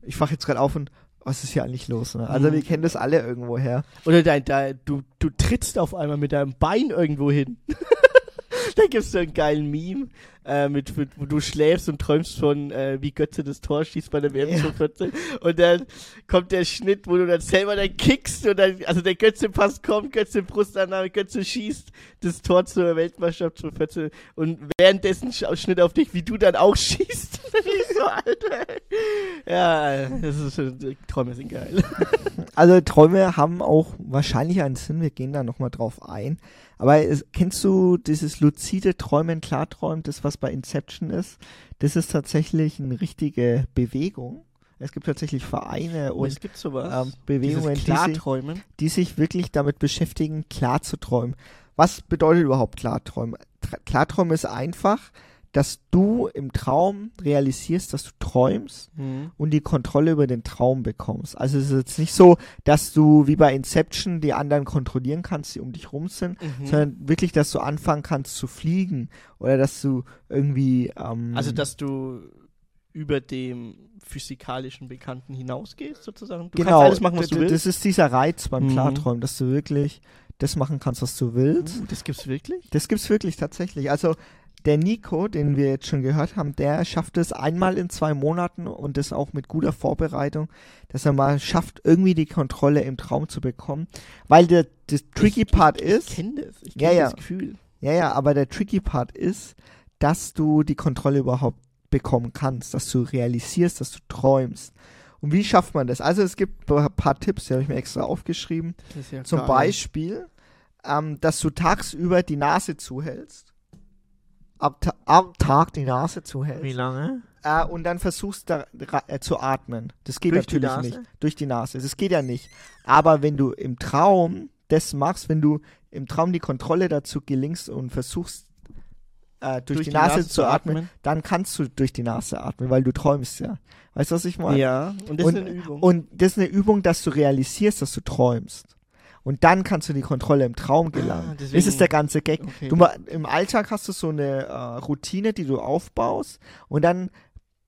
ich wach jetzt gerade auf und was ist hier eigentlich los? Ne? Also Mhm. wir kennen das alle irgendwo her. Oder dein, dein, du, du trittst auf einmal mit deinem Bein irgendwo hin. da gibt's so einen geilen Meme, äh, mit, mit, wo du schläfst und träumst von, äh, wie Götze das Tor schießt bei der WM Ja. 2014. Und dann kommt der Schnitt, wo du dann selber dann kickst und dann, also der Götze-Pass kommt, Götze Brustannahme, Götze schießt das Tor zur Weltmeisterschaft 2014 und währenddessen sch- Schnitt auf dich, wie du dann auch schießt. so, Alter. Ja, das ist, schon- Träume sind geil. Also Träume haben auch wahrscheinlich einen Sinn, wir gehen da nochmal drauf ein. Aber es, kennst du dieses luzide Träumen, Klarträumen, das was bei Inception ist? Das ist tatsächlich eine richtige Bewegung. Es gibt tatsächlich Vereine Oh, und es gibt sowas. ähm, Bewegungen, die die sich wirklich damit beschäftigen, klar zu träumen. Was bedeutet überhaupt Klarträumen? Klarträumen ist einfach, dass du im Traum realisierst, dass du träumst Mhm. und die Kontrolle über den Traum bekommst. Also es ist jetzt nicht so, dass du wie bei Inception die anderen kontrollieren kannst, die um dich rum sind, Mhm. sondern wirklich, dass du anfangen kannst zu fliegen oder dass du irgendwie ähm, Also, dass du über dem physikalischen Bekannten hinausgehst, sozusagen. Du genau, kannst alles machen, was du willst. Das ist dieser Reiz beim Mhm. Klarträumen, dass du wirklich das machen kannst, was du willst. Uh, das gibt's wirklich? Das gibt's wirklich tatsächlich. Also der Nico, den wir jetzt schon gehört haben, der schafft es einmal in zwei Monaten und das auch mit guter Vorbereitung, dass er mal schafft, irgendwie die Kontrolle im Traum zu bekommen. Weil der das tricky ich, Part ich, ist, Ich kenne das. Ich kenne ja. das Gefühl. ja, ja, aber der tricky Part ist, dass du die Kontrolle überhaupt bekommen kannst, dass du realisierst, dass du träumst. Und wie schafft man das? Also es gibt ein paar Tipps, die habe ich mir extra aufgeschrieben. Das ist ja Zum geil. Beispiel, ähm, dass du tagsüber die Nase zuhältst. Am, Ta am Tag die Nase zuhältst. Wie lange? äh, und dann versuchst da, äh, zu atmen. Das geht Durch die natürlich Nase? nicht. Durch die Nase. Das geht ja nicht. Aber wenn du im Traum das machst, wenn du im Traum die Kontrolle dazu gelingst und versuchst äh, durch, die, Nase, zu atmen, dann kannst du durch die Nase atmen, weil du träumst ja. Weißt du, was ich meine? Ja, und das Und- ist eine Übung. Und das ist eine Übung, dass du realisierst, dass du träumst. Und dann kannst du die Kontrolle im Traum gelangen. Ah, das deswegen- ist der ganze Gag. Okay. Du, Im Alltag hast du so eine äh, Routine, die du aufbaust und dann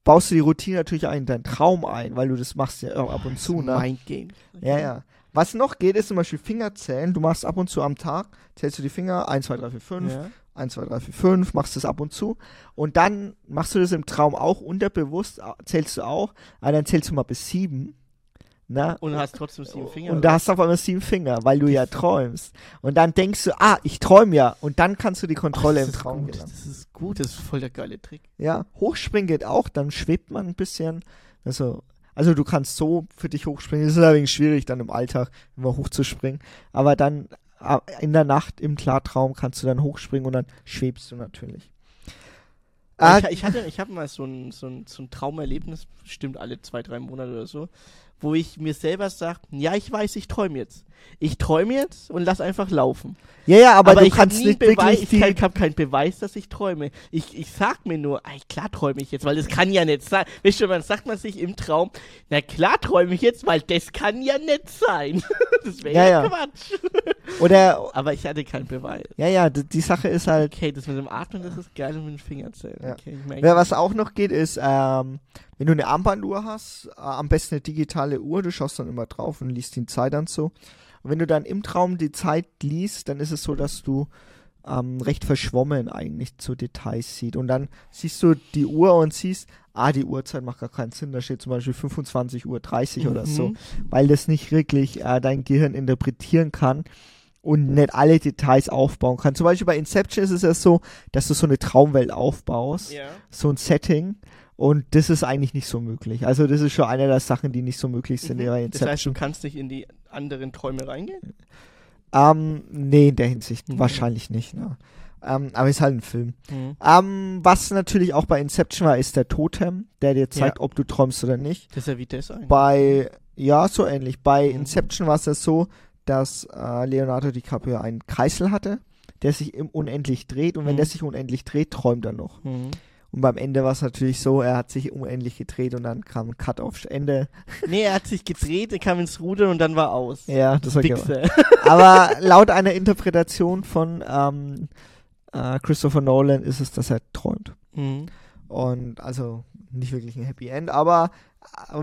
baust du die Routine natürlich auch in deinen Traum ein, weil du das machst ja auch ab und zu. Ne? Mind Game. Ja, ja. Was noch geht, ist zum Beispiel Fingerzählen. Du machst ab und zu am Tag, zählst du die Finger, 1, 2, 3, 4, 5, Ja. 1, 2, 3, 4, 5, machst das ab und zu. Und dann machst du das im Traum auch unterbewusst, äh, zählst du auch, aber dann zählst du mal bis 7. Ne? Und hast trotzdem sieben Finger. Und da hast du auf einmal sieben Finger, weil du ja träumst. Und dann denkst du, ah, ich träume ja. Und dann kannst du die Kontrolle das im ist Traum gut, gelangen. Das ist gut, das ist voll der geile Trick. Ja, hochspringen geht auch, dann schwebt man ein bisschen. Also, also du kannst so für dich hochspringen. Das ist allerdings schwierig, dann im Alltag immer hochzuspringen. Aber dann äh, in der Nacht im Klartraum kannst du dann hochspringen und dann schwebst du natürlich. Ah, ich, ich hatte, ich habe mal so ein, so, ein, so ein Traumerlebnis, bestimmt alle zwei, drei Monate oder so, wo ich mir selber sage, ja, ich weiß, ich träume jetzt. Ich träume jetzt und lass einfach laufen. ja, ja, aber, du ich kannst nicht Beweis, wirklich ich, die, kann, habe keinen Beweis, dass ich träume. Ich, ich sag mir nur, ey, klar träume ich jetzt, weil das kann ja nicht sein. Weißt du, man sagt man sich im Traum, na klar träume ich jetzt, weil das kann ja nicht sein. das wäre Ja, ja. Quatsch. oder, Aber ich hatte keinen Beweis. ja, ja, d- die Sache ist halt, Okay, das mit dem Atmen, das ist geil und mit den Fingern zählen. Ja. Okay, ich. Ja, was auch noch geht, ist, ähm, wenn du eine Armbanduhr hast, äh, am besten eine digitale Uhr, du schaust dann immer drauf und liest die Zeit dann so. Und wenn du dann im Traum die Zeit liest, dann ist es so, dass du ähm, recht verschwommen eigentlich zu Details siehst. Und dann siehst du die Uhr und siehst, ah, die Uhrzeit macht gar keinen Sinn, da steht zum Beispiel 25.30 Uhr oder so, Mhm. weil das nicht wirklich äh, dein Gehirn interpretieren kann und nicht alle Details aufbauen kann. Zum Beispiel bei Inception ist es ja so, dass du so eine Traumwelt aufbaust Ja. so ein Setting und das ist eigentlich nicht so möglich. Also das ist schon eine der Sachen, die nicht so möglich sind Mhm. Das heißt, du kannst nicht in die anderen Träume reingehen? ähm, nee, in der Hinsicht Mhm. wahrscheinlich nicht. Ne? Ähm, aber ist halt ein Film. Mhm. Ähm, was natürlich auch bei Inception war, ist der Totem, der dir zeigt, Ja. ob du träumst oder nicht. Das ist ja wie das eigentlich. Bei, ja, so ähnlich. Bei Mhm. Inception war es ja so, dass äh, Leonardo DiCaprio einen Kreisel hatte, der sich im unendlich dreht und wenn Mhm. der sich unendlich dreht, träumt er noch. Und beim Ende war es natürlich so, er hat sich unendlich gedreht und dann kam ein Cut aufs Ende. Nee, er hat sich gedreht, er kam ins Rudern und dann war aus. Ja, das war. Wichser. Aber laut einer Interpretation von ähm, äh, Christopher Nolan ist es, dass er träumt. Mhm. Und also nicht wirklich ein Happy End, aber äh,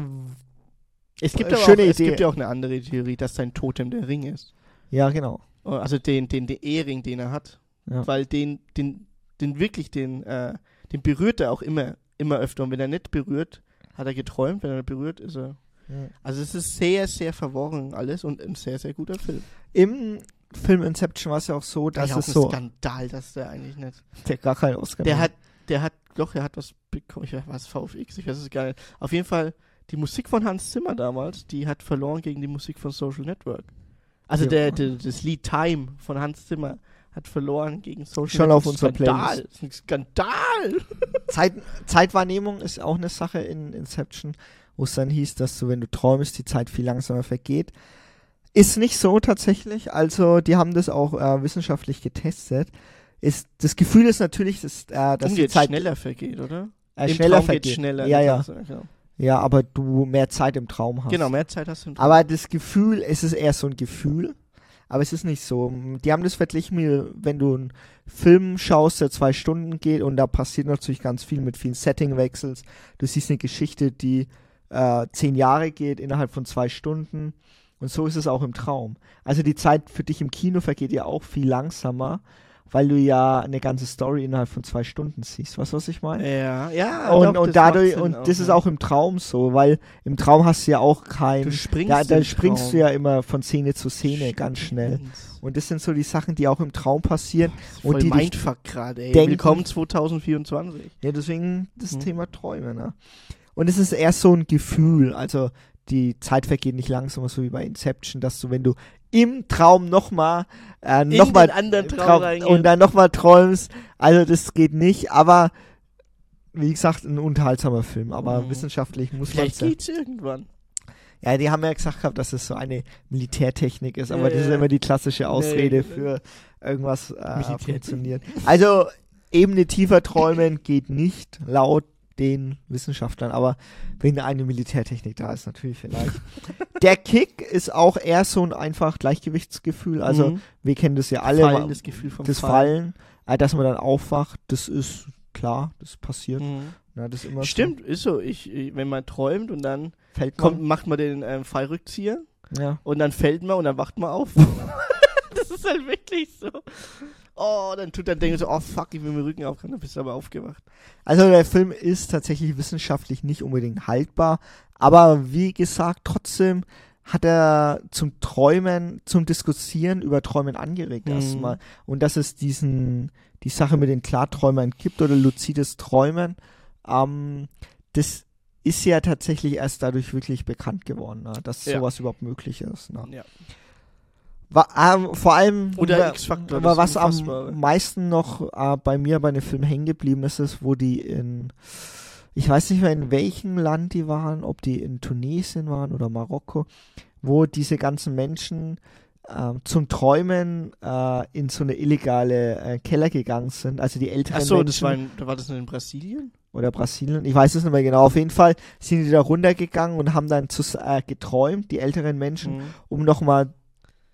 Es gibt Äh, aber auch, es gibt ja auch eine andere Theorie, dass sein Totem der Ring ist. ja, genau. Also den, den, den Ehering, den er hat. Ja. Weil den, den, den wirklich, den, äh, den berührt er auch immer, immer öfter. Und wenn er nicht berührt, hat er geträumt. Wenn er berührt, ist er. Ja. Also es ist sehr, sehr verworren alles und ein sehr, sehr guter Film. Im Film Inception war es ja auch so, dass Eigentlich es so, Skandal, dass der eigentlich nicht. der gar keinen Oscar Der hat, der hat, doch, er hat was bekommen. Ich weiß was, VFX, ich weiß es gar nicht. Auf jeden Fall, die Musik von Hans Zimmer damals, die hat verloren gegen die Musik von Social Network. Also Ja. der, der, das Lied Time von Hans Zimmer hat verloren gegen Social Schon auf unserer Skandal. Playlist. Ein Skandal. Zeit, Zeitwahrnehmung ist auch eine Sache in Inception, wo es dann hieß, dass du, wenn du träumst, die Zeit viel langsamer vergeht. Ist nicht so tatsächlich. Also, die haben das auch äh, wissenschaftlich getestet. Ist, das Gefühl ist natürlich, dass, äh, dass die Zeit schneller vergeht, oder? äh, Im schneller Traum vergeht. schneller. Ja, ja. Ja, aber du mehr Zeit im Traum hast. Genau, mehr Zeit hast du im Traum. Aber das Gefühl, es ist eher so ein Gefühl, aber es ist nicht so. Die haben das verglichen, wenn du einen Film schaust, der zwei Stunden geht und da passiert natürlich ganz viel mit vielen Settingwechsels. Du siehst eine Geschichte, die äh, zehn Jahre geht innerhalb von zwei Stunden und so ist es auch im Traum. Also die Zeit für dich im Kino vergeht ja auch viel langsamer, weil du ja eine ganze Story innerhalb von zwei Stunden siehst. Weißt du, was ich meine? ja, ja. und, das und dadurch, Sinn und das ist auch im Traum so, weil im Traum hast du ja auch kein, Du springst ja, da im springst Traum. du ja immer von Szene zu Szene Stimmt, ganz schnell. Und das sind so die Sachen, die auch im Traum passieren. ist Und voll die Mindfuck gerade, ey. denken- Willkommen 2024. Ja, deswegen das Mhm. Thema Träume, ne? Und es ist eher so ein Gefühl, also die Zeit vergeht nicht langsamer, so wie bei Inception, dass du, wenn du im Traum nochmal äh, noch mal anderen Traum reingehen. und dann nochmal träumst, also das geht nicht, aber wie gesagt, ein unterhaltsamer Film, aber Mhm. wissenschaftlich muss man Vielleicht geht's irgendwann. Ja, die haben ja gesagt gehabt, dass es so eine Militärtechnik ist, Ja, aber das ist ja. immer die klassische Ausrede genau. für irgendwas äh, funktioniert. Also Ebene tiefer träumen geht nicht laut den Wissenschaftlern, aber wenn eine Militärtechnik da ist, natürlich vielleicht. Der Kick ist auch eher so ein einfach Gleichgewichtsgefühl. Also Mhm. wir kennen das ja alle. Fallen, das Gefühl vom das Fallen. Fallen, äh, dass man dann aufwacht, das ist klar, das passiert. Mhm. Ja, das ist Stimmt, ist so. Ich, ich, wenn man träumt und dann So. Fällt man. kommt, macht man den ähm, Fallrückzieher Ja. und dann fällt man und dann wacht man auf. das ist halt wirklich so. Oh, dann tut dann denken so, oh fuck, ich will mir den Rücken aufkommen, dann bist du aber aufgewacht. Also der Film ist tatsächlich wissenschaftlich nicht unbedingt haltbar, aber wie gesagt, trotzdem hat er zum Träumen, zum Diskutieren über Träumen angeregt Mhm. erstmal. Und dass es diesen, die Sache mit den Klarträumern gibt oder luzides Träumen, ähm, das ist ja tatsächlich erst dadurch wirklich bekannt geworden, ne? dass Ja. sowas überhaupt möglich ist. Ne? Ja. Ähm, vor allem, Oder aber das was am meisten noch äh, bei mir bei dem Film hängen geblieben ist, ist, wo die in, ich weiß nicht mehr in welchem Land die waren, ob die in Tunesien waren oder Marokko, wo diese ganzen Menschen ähm, zum Träumen äh, in so eine illegale äh, Keller gegangen sind, also die älteren Achso, Menschen das war, in, war das in Brasilien? oder Brasilien, ich weiß es nicht mehr genau. Auf jeden Fall sind die da runtergegangen und haben dann zu, äh, geträumt, die älteren Menschen, Mhm. um nochmal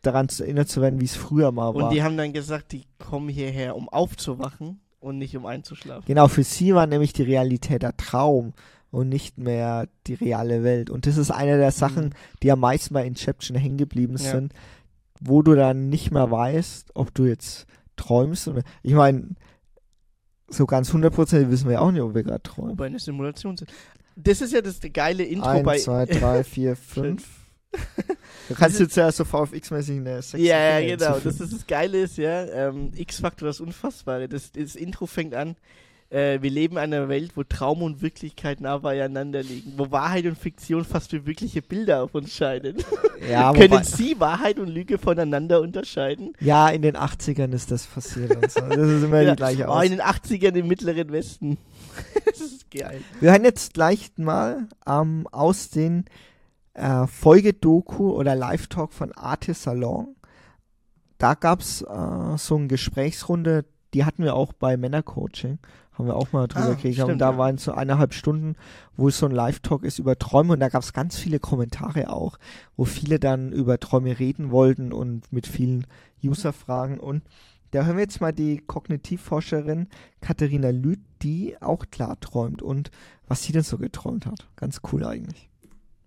daran zu erinnert zu werden, wie es früher mal war. Und die haben dann gesagt, die kommen hierher, um aufzuwachen und nicht um einzuschlafen. Genau, für sie war nämlich die Realität der Traum und nicht mehr die reale Welt. Und das ist eine der Sachen, Mhm. die am meisten bei Inception hängen geblieben Ja. sind, wo du dann nicht mehr weißt, ob du jetzt träumst oder. Ich meine, so ganz hundertprozentig wissen wir auch nicht, ob wir gerade träumen. Wobei eine Simulation sind. Das ist ja das geile Intro bei. Eins, zwei, drei, vier, fünf. Du kannst jetzt ja so VFX-mäßig eine sechs Ja, ja, genau. Das ist das Geile ist, ja, ähm, X-Factor, das Unfassbare. Das, das Intro fängt an. Äh, wir leben in einer Welt, wo Traum und Wirklichkeit nah beieinander liegen, wo Wahrheit und Fiktion fast wie wirkliche Bilder auf uns scheinen. ja, Können Sie Wahrheit und Lüge voneinander unterscheiden? ja, in den 80ern ist das passiert und so. Das ist immer Ja. die gleiche Oh, Aus. in den 80ern im Mittleren Westen. das ist geil. Wir hören jetzt gleich mal ähm, aus den äh, Folgedoku oder Live-Talk von Arte Salon. Da gab's äh, so eine Gesprächsrunde, die hatten wir auch bei Männercoaching. Haben wir auch mal drüber Ah, gekriegt. stimmt, und da ja. waren so eineinhalb Stunden, wo es so ein Live-Talk ist über Träume. Und da gab's ganz viele Kommentare auch, wo viele dann über Träume reden wollten und mit vielen User-Fragen. Und da hören wir jetzt mal die Kognitivforscherin Katharina Lüth, die auch klar träumt und was sie denn so geträumt hat. Ganz cool eigentlich.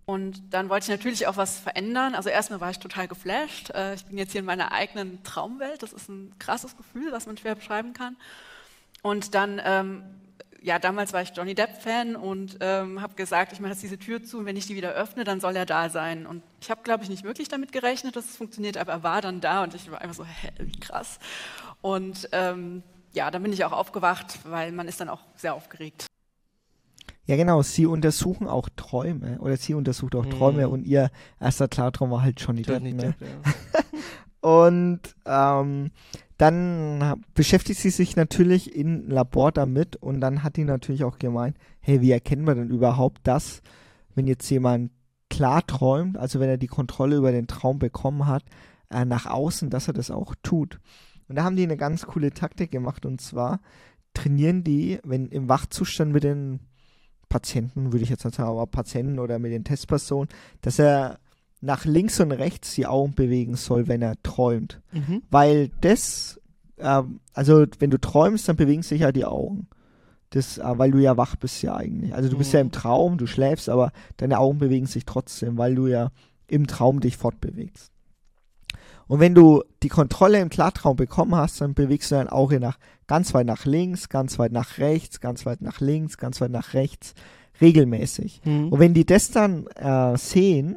Und dann wollte ich natürlich auch was verändern. Also erstmal war ich total geflasht. Äh, Ich bin jetzt hier in meiner eigenen Traumwelt. Das ist ein krasses Gefühl, was man schwer beschreiben kann. Und dann, ähm, ja, damals war ich Johnny Depp-Fan und ähm, habe gesagt, ich mache jetzt diese Tür zu und wenn ich die wieder öffne, dann soll er da sein. Und ich habe, glaube ich, nicht wirklich damit gerechnet, dass es funktioniert, aber er war dann da und ich war einfach so, hä, wie krass. Und ähm, ja, dann bin ich auch aufgewacht, weil man ist dann auch sehr aufgeregt. Ja, genau. Sie untersuchen auch Träume oder sie untersucht auch Mhm. Träume und ihr erster Klartraum war halt Johnny, Johnny Depp. Ne? Depp, ja. Und ähm, dann beschäftigt sie sich natürlich im Labor damit und dann hat die natürlich auch gemeint, hey, wie erkennen wir denn überhaupt das, wenn jetzt jemand klar träumt, also wenn er die Kontrolle über den Traum bekommen hat, äh, nach außen, dass er das auch tut. Und da haben die eine ganz coole Taktik gemacht und zwar trainieren die, wenn im Wachzustand mit den Patienten, würde ich jetzt nicht sagen, aber Patienten oder mit den Testpersonen, dass er nach links und rechts die Augen bewegen soll, wenn er träumt. Mhm. Weil das, ähm, also wenn du träumst, dann bewegen sich ja die Augen. Das, äh, weil du ja wach bist ja eigentlich. Also du bist ja Mhm. im Traum, du schläfst, aber deine Augen bewegen sich trotzdem, weil du ja im Traum dich fortbewegst. Und wenn du die Kontrolle im Klartraum bekommen hast, dann bewegst du dein Auge nach ganz weit nach links, ganz weit nach rechts, ganz weit nach links, ganz weit nach rechts, regelmäßig. Mhm. Und wenn die das dann äh, sehen,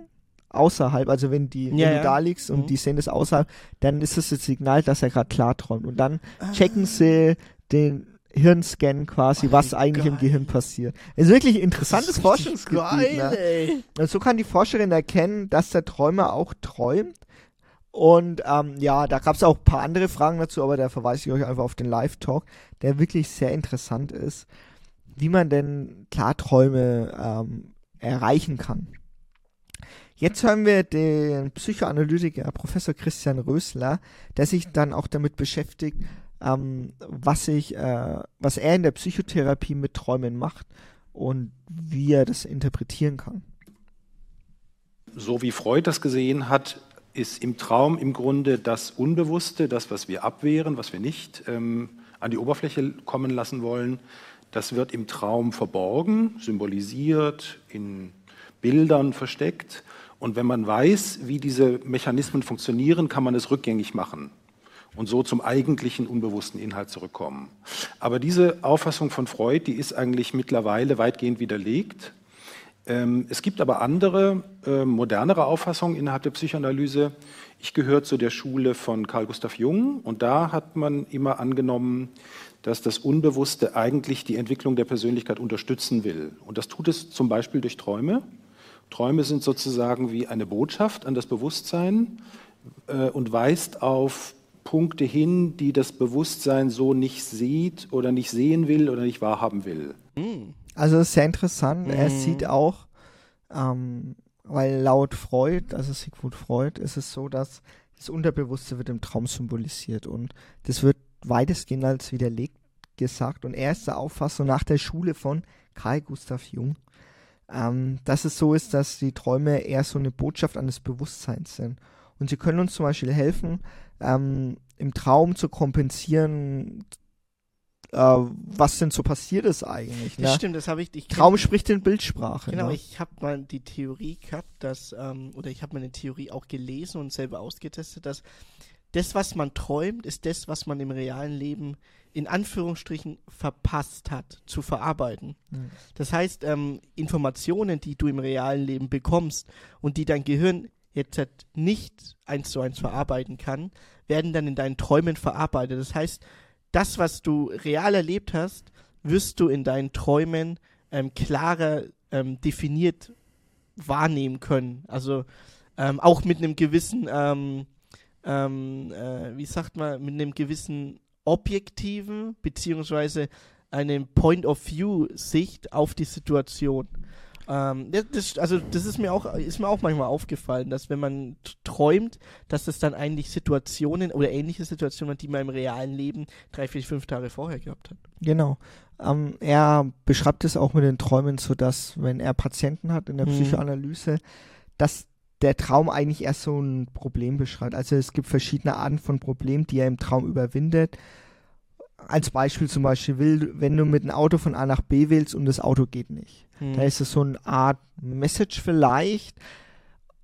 außerhalb, also wenn die, wenn Ja, du ja. da liegst und Mhm. die sehen das außerhalb, dann ist es das Signal, dass er gerade klar träumt. Und dann checken sie den Hirnscan quasi, Oh, was eigentlich im geil. Gehirn passiert. Es ist wirklich ein interessantes Das ist Forschungsgebiet. Geil, Ne? ey. Und so kann die Forscherin erkennen, dass der Träumer auch träumt. Und ähm, ja, da gab es auch ein paar andere Fragen dazu, aber da verweise ich euch einfach auf den Live-Talk, der wirklich sehr interessant ist. wie man denn Klarträume ähm, erreichen kann. Jetzt hören wir den Psychoanalytiker Professor Christian Rösler, der sich dann auch damit beschäftigt, ähm, was, ich, äh, was er in der Psychotherapie mit Träumen macht und wie er das interpretieren kann. So wie Freud das gesehen hat, ist im Traum im Grunde das Unbewusste, das, was wir abwehren, was wir nicht ähm, an die Oberfläche kommen lassen wollen, das wird im Traum verborgen, symbolisiert, in Bildern versteckt. Und wenn man weiß, wie diese Mechanismen funktionieren, kann man es rückgängig machen und so zum eigentlichen unbewussten Inhalt zurückkommen. Aber diese Auffassung von Freud, die ist eigentlich mittlerweile weitgehend widerlegt. Ähm, es gibt aber andere, äh, modernere Auffassungen innerhalb der Psychoanalyse. Ich gehöre zu der Schule von Carl Gustav Jung und da hat man immer angenommen, dass das Unbewusste eigentlich die Entwicklung der Persönlichkeit unterstützen will. Und das tut es zum Beispiel durch Träume. Träume sind sozusagen wie eine Botschaft an das Bewusstsein äh, und weist auf Punkte hin, die das Bewusstsein so nicht sieht oder nicht sehen will oder nicht wahrhaben will. Also sehr interessant. Mhm. Er sieht auch, ähm, weil laut Freud, also Sigmund Freud, ist es so, dass das Unterbewusste wird im Traum symbolisiert und das wird weitestgehend als widerlegt gesagt und er ist der Auffassung nach der Schule von Karl Gustav Jung, ähm, dass es so ist, dass die Träume eher so eine Botschaft an das Bewusstsein sind. Und sie können uns zum Beispiel helfen, ähm, im Traum zu kompensieren, äh, was denn so passiert ist eigentlich. Ne? Das stimmt, das habe ich. ich Traum spricht in Bildsprache. Genau, ne? ich habe mal die Theorie gehabt, dass, ähm, oder ich habe meine Theorie auch gelesen und selber ausgetestet, dass das, was man träumt, ist das, was man im realen Leben in Anführungsstrichen verpasst hat, zu verarbeiten. Mhm. Das heißt, ähm, Informationen, die du im realen Leben bekommst und die dein Gehirn jetzt halt nicht eins zu eins verarbeiten kann, werden dann in deinen Träumen verarbeitet. Das heißt, das, was du real erlebt hast, wirst du in deinen Träumen ähm, klarer ähm, definiert wahrnehmen können. Also ähm, auch mit einem gewissen, ähm, ähm, äh, wie sagt man, mit einem gewissen objektiven beziehungsweise einem Point of View Sicht auf die Situation. Ähm, das, also das ist mir auch ist mir auch manchmal aufgefallen, dass wenn man träumt, dass das dann eigentlich Situationen oder ähnliche Situationen hat, die man im realen Leben drei, vier, fünf Tage vorher gehabt hat. Genau. Ähm, er beschreibt es auch mit den Träumen so, dass wenn er Patienten hat in der mhm. Psychoanalyse, dass der Traum eigentlich erst so ein Problem beschreibt. Also es gibt verschiedene Arten von Problemen, die er im Traum überwindet. Als Beispiel zum Beispiel, will, wenn du mit einem Auto von A nach B willst und das Auto geht nicht. Hm. Da ist es so eine Art Message vielleicht.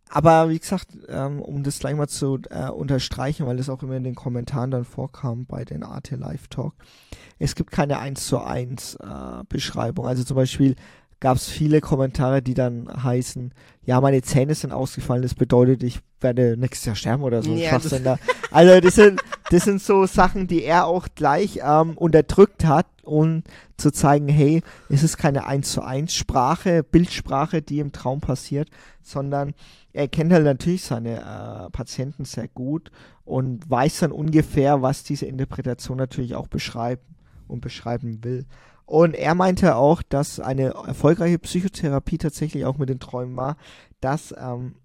Aber wie gesagt, ähm, um das gleich mal zu äh, unterstreichen, weil das auch immer in den Kommentaren dann vorkam bei den AT Live Talk, es gibt keine 1 zu 1 äh, Beschreibung. Also zum Beispiel, gab es viele Kommentare, die dann heißen, ja, meine Zähne sind ausgefallen, das bedeutet, ich werde nächstes Jahr sterben oder so. Ja, also das sind, das sind so Sachen, die er auch gleich ähm, unterdrückt hat, um zu zeigen, hey, es ist keine 1 zu 1 Sprache, Bildsprache, die im Traum passiert, sondern er kennt halt natürlich seine äh, Patienten sehr gut und weiß dann ungefähr, was diese Interpretation natürlich auch beschreibt und beschreiben will. Und er meinte auch, dass eine erfolgreiche Psychotherapie tatsächlich auch mit den Träumen war, dass ähm,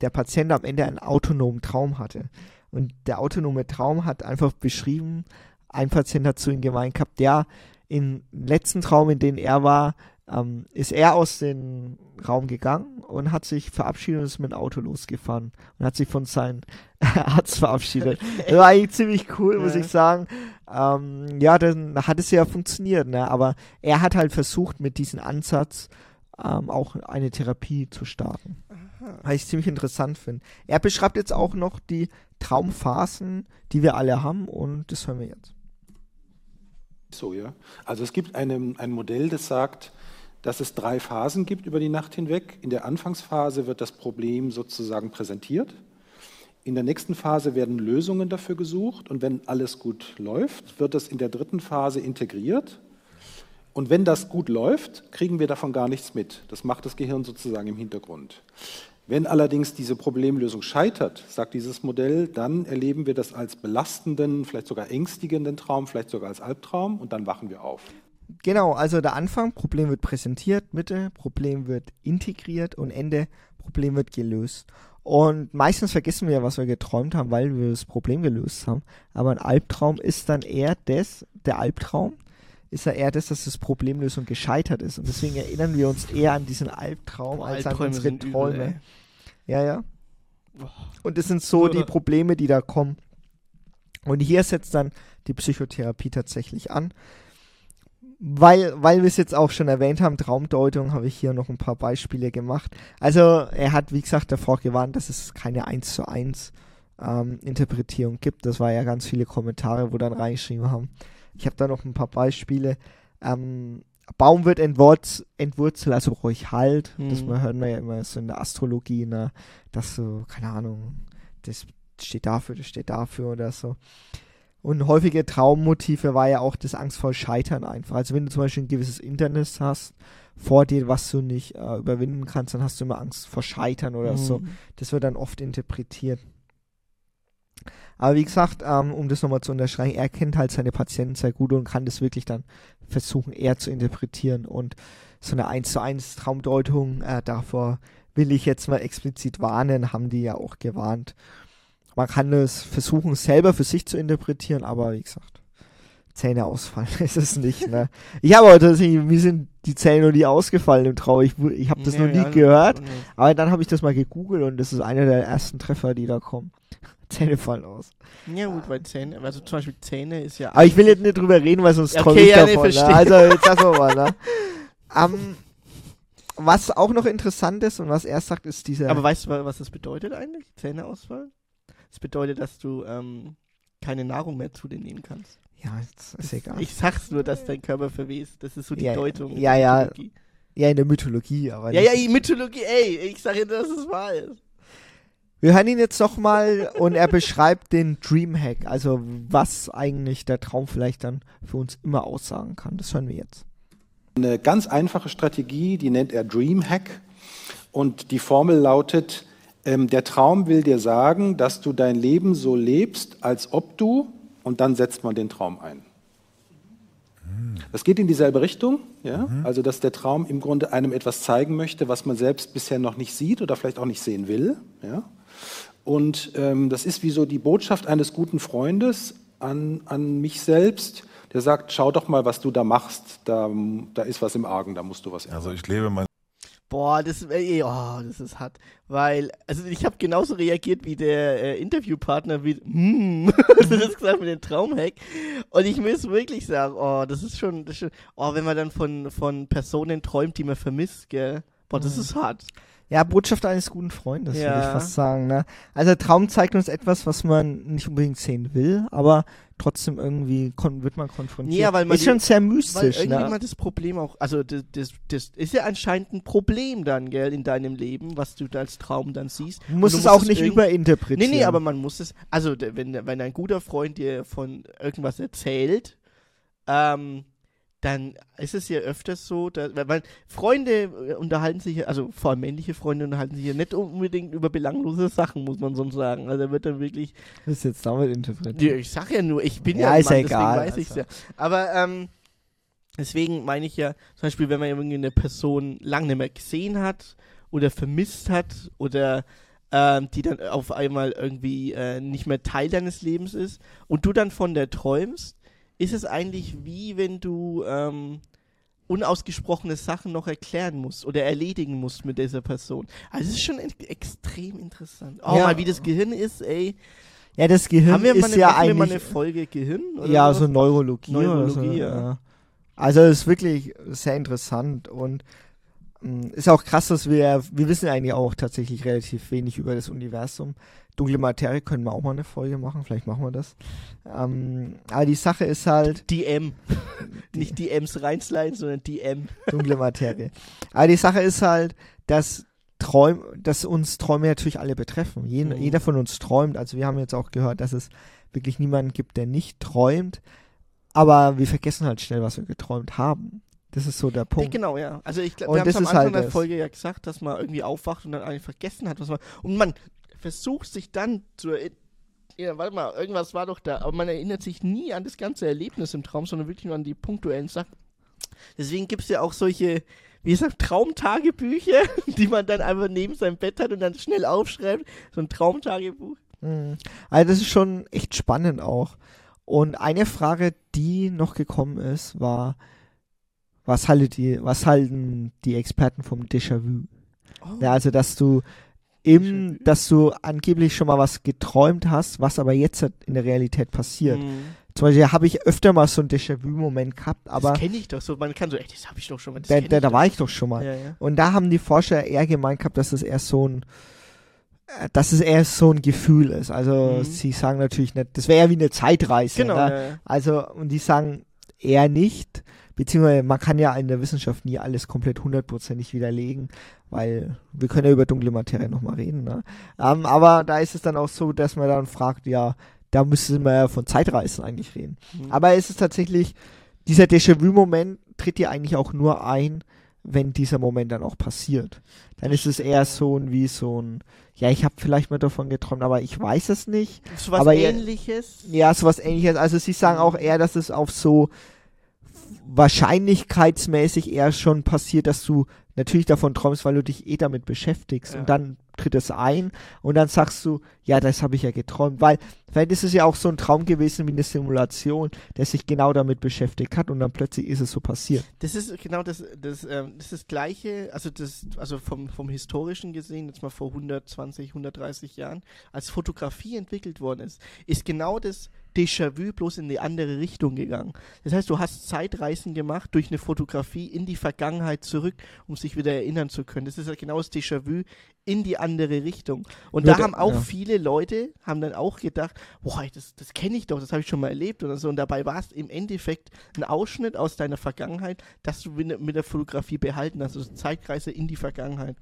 der Patient am Ende einen autonomen Traum hatte. Und der autonome Traum hat einfach beschrieben, ein Patient hat zu ihm gemeint gehabt, ja, im letzten Traum, in dem er war, ähm, ist er aus dem Raum gegangen und hat sich verabschiedet und ist mit dem Auto losgefahren und hat sich von seinem Arzt verabschiedet. Das war eigentlich ziemlich cool, muss ich sagen. Ähm, ja, dann hat es ja funktioniert, ne? aber er hat halt versucht, mit diesem Ansatz ähm, auch eine Therapie zu starten. Was ich ziemlich interessant finde. Er beschreibt jetzt auch noch die Traumphasen, die wir alle haben und das hören wir jetzt. So, ja. Also es gibt eine, ein Modell, das sagt, dass es drei Phasen gibt über die Nacht hinweg. In der Anfangsphase wird das Problem sozusagen präsentiert. In der nächsten Phase werden Lösungen dafür gesucht und wenn alles gut läuft, wird das in der dritten Phase integriert. Und wenn das gut läuft, kriegen wir davon gar nichts mit. Das macht das Gehirn sozusagen im Hintergrund. Wenn allerdings diese Problemlösung scheitert, sagt dieses Modell, dann erleben wir das als belastenden, vielleicht sogar ängstigenden Traum, vielleicht sogar als Albtraum und dann wachen wir auf. Genau, also der Anfang, Problem wird präsentiert, Mitte, Problem wird integriert und Ende, Problem wird gelöst. Und meistens vergessen wir, was wir geträumt haben, weil wir das Problem gelöst haben. Aber ein Albtraum ist dann eher das, der Albtraum ist ja eher das, dass das Problemlösung gescheitert ist. Und deswegen erinnern wir uns eher an diesen Albtraum als an Albträume unsere sind übel, Träume. ey. ja, ja. Und das sind so die Probleme, die da kommen. Und hier setzt dann die Psychotherapie tatsächlich an. Weil, weil wir es jetzt auch schon erwähnt haben, Traumdeutung, habe ich hier noch ein paar Beispiele gemacht. Also er hat, wie gesagt, davor gewarnt, dass es keine 1 zu 1 ähm, Interpretierung gibt. Das war ja ganz viele Kommentare, wo dann reingeschrieben haben. Ich habe da noch ein paar Beispiele. Ähm, Baum wird entwurz entwurzelt, also ich Halt. Das Mhm. wir hören wir ja immer so in der Astrologie, ne, dass so, keine Ahnung, das steht dafür, das steht dafür oder so. Und häufige Traummotive war ja auch das Angst vor Scheitern einfach. Also wenn du zum Beispiel ein gewisses Internet hast vor dir, was du nicht äh, überwinden kannst, dann hast du immer Angst vor Scheitern oder so. Mhm. Das wird dann oft interpretiert. Aber wie gesagt, ähm, um das nochmal zu unterstreichen, er kennt halt seine Patienten sehr gut und kann das wirklich dann versuchen, eher zu interpretieren. Und so eine 1 zu 1 Traumdeutung, äh, davor will ich jetzt mal explizit warnen, haben die ja auch gewarnt. Man kann es versuchen, selber für sich zu interpretieren, aber wie gesagt, Zähne ausfallen ist es nicht, ne? Ich habe tatsächlich, mir sind die Zähne noch nie ausgefallen im Traum. Ich, ich habe das Nee, noch nie ja, gehört. nee. Aber dann habe ich das mal gegoogelt und das ist einer der ersten Treffer, die da kommen. Zähne fallen aus. Ja gut, weil Zähne, also zum Beispiel Zähne ist ja. Aber ich will jetzt nicht drüber reden, weil sonst Ja, okay, ich ja, nee, davon. ne? verstehe. Also jetzt lassen wir mal, ne? Ähm, was auch noch interessant ist und was er sagt, ist dieser. Aber weißt du, wa- was das bedeutet eigentlich? Zähne ausfallen? Das bedeutet, dass du ähm, keine Nahrung mehr zu dir nehmen kannst. ja, ist, ist egal. Ich sag's nur, dass dein Körper verwest. Das ist so die Ja, Deutung. ja, der ja. Mythologie. ja, in der Mythologie, aber. Ja, nicht- ja, die Mythologie, ey, ich sage dir, dass es wahr ist. Wir hören ihn jetzt noch mal und er beschreibt den Dreamhack, also was eigentlich der Traum vielleicht dann für uns immer aussagen kann. Das hören wir jetzt. Eine ganz einfache Strategie, die nennt er Dreamhack. Und die Formel lautet, ähm, der Traum will dir sagen, dass du dein Leben so lebst, als ob du, und dann setzt man den Traum ein. Das geht in dieselbe Richtung, ja? also dass der Traum im Grunde einem etwas zeigen möchte, was man selbst bisher noch nicht sieht oder vielleicht auch nicht sehen will. Ja? Und ähm, das ist wie so die Botschaft eines guten Freundes an, an mich selbst, der sagt, schau doch mal, was du da machst, da, da ist was im Argen, da musst du was ändern. Also ich lebe mein Boah, das, ey, oh, das ist hart. Weil, also ich habe genauso reagiert wie der äh, Interviewpartner, wie, hm, hast du das gesagt mit dem Traumhack. Und ich muss wirklich sagen, oh, das ist schon, das ist schon oh, wenn man dann von, von Personen träumt, die man vermisst, gell. Boah, das ist hart. Ja, Botschaft eines guten Freundes, würde Ja. ich fast sagen. Ne? Also der Traum zeigt uns etwas, was man nicht unbedingt sehen will, aber trotzdem irgendwie wird man konfrontiert. Ja, weil man ist die- schon sehr Weil mystisch. irgendjemand Ne? das Problem auch, also das, das, das ist ja anscheinend ein Problem dann, gell, in deinem Leben, was du da als Traum dann siehst. Du musst es auch musst nicht überinterpretieren. Nee, nee, aber man muss es, also wenn, wenn ein guter Freund dir von irgendwas erzählt, ähm, dann ist es ja öfters so, dass, weil, Freunde äh, unterhalten sich, also vor allem männliche Freunde unterhalten sich ja nicht unbedingt über belanglose Sachen, muss man so sagen. Also da wird dann wirklich, Das ist jetzt damit interpretiert. ich sag ja nur, ich bin Ja, ja, ein ist Mann, ja deswegen egal, weiß ich's also. ja. Aber ähm, deswegen meine ich ja, zum Beispiel, wenn man irgendwie eine Person lang nicht mehr gesehen hat oder vermisst hat oder ähm, die dann auf einmal irgendwie äh, nicht mehr Teil deines Lebens ist und du dann von der träumst, ist es eigentlich wie wenn du ähm, unausgesprochene Sachen noch erklären musst oder erledigen musst mit dieser Person. Also es ist schon extrem interessant. Oh, Ja. mal wie das Gehirn ist, ey. Ja, das Gehirn Haben wir, ist eine, ja machen wir mal eine eigentlich Folge Gehirn? Oder ja so Neurologie. Neurologie, so, ja. Also es ist wirklich sehr interessant und ist auch krass, dass wir wir wissen eigentlich auch tatsächlich relativ wenig über das Universum. Dunkle Materie können wir auch mal eine Folge machen, vielleicht machen wir das. Ähm, aber die Sache ist halt DM. Nicht DMs reinsliden, sondern DM. dunkle Materie. Aber die Sache ist halt, dass Träum, dass uns Träume natürlich alle betreffen. Jeden, Mhm. Jeder von uns träumt. Also wir haben jetzt auch gehört, dass es wirklich niemanden gibt, der nicht träumt. Aber wir vergessen halt schnell, was wir geträumt haben. Das ist so der Ja, Punkt. genau, ja. Also ich glaube, wir haben es am Anfang halt der das. Folge ja gesagt, dass man irgendwie aufwacht und dann eigentlich vergessen hat, was man. Und man versucht sich dann zu erinnern. Ja, warte mal, irgendwas war doch da, aber man erinnert sich nie an das ganze Erlebnis im Traum, sondern wirklich nur an die punktuellen Sachen. Deswegen gibt es ja auch solche, wie gesagt, Traumtagebücher, die man dann einfach neben seinem Bett hat und dann schnell aufschreibt. So ein Traumtagebuch. Mhm. Also das ist schon echt spannend auch. Und eine Frage, die noch gekommen ist, war, was haltet die, was halten die Experten vom Déjà-vu? Oh. Ja, also dass du im, dass du angeblich schon mal was geträumt hast, was aber jetzt halt in der Realität passiert. Mhm. Zum Beispiel habe ich öfter mal so einen Déjà-vu-Moment gehabt, aber das kenne ich doch so. Man kann so, ey, das habe ich doch schon mal. Das da, da, da war ich doch schon mal. Ja, ja. Und da haben die Forscher eher gemeint gehabt, dass es eher so ein, äh, dass es eher so ein Gefühl ist. Also Mhm. sie sagen natürlich nicht, das wäre ja wie eine Zeitreise. Genau. Ne? Ja. Also, und die sagen eher nicht, beziehungsweise man kann ja in der Wissenschaft nie alles komplett hundertprozentig widerlegen, weil wir können ja über dunkle Materie nochmal reden. Ne? Ähm, aber da ist es dann auch so, dass man dann fragt, ja, da müsste man ja von Zeitreisen eigentlich reden. Mhm. Aber es ist tatsächlich, dieser Déjà-vu-Moment tritt ja eigentlich auch nur ein, wenn dieser Moment dann auch passiert. Dann ist es eher so ein, wie so ein, ja, ich habe vielleicht mal davon geträumt, aber ich weiß es nicht. So was aber ja- ähnliches. Ja, sowas ähnliches. Also sie sagen auch eher, dass es auf so wahrscheinlichkeitsmäßig eher schon passiert, dass du natürlich davon träumst, weil du dich eh damit beschäftigst Ja. und dann tritt es ein und dann sagst du, ja, das habe ich ja geträumt, weil vielleicht ist es ja auch so ein Traum gewesen wie eine Simulation, der sich genau damit beschäftigt hat und dann plötzlich ist es so passiert. Das ist genau das, das, ähm, das ist das Gleiche, also das, also vom, vom Historischen gesehen, jetzt mal vor 120, 130 Jahren, als Fotografie entwickelt worden ist, ist genau das Déjà-vu bloß in die andere Richtung gegangen. Das heißt, du hast Zeitreisen gemacht durch eine Fotografie in die Vergangenheit zurück, um sich wieder erinnern zu können. Das ist ja genau das Déjà-vu in die andere Richtung. Und Würde- da haben auch ja. viele Leute, haben dann auch gedacht, boah, das, das kenne ich doch, das habe ich schon mal erlebt oder so. Und dabei war es im Endeffekt ein Ausschnitt aus deiner Vergangenheit, dass du mit, mit der Fotografie behalten hast, also Zeitreise in die Vergangenheit.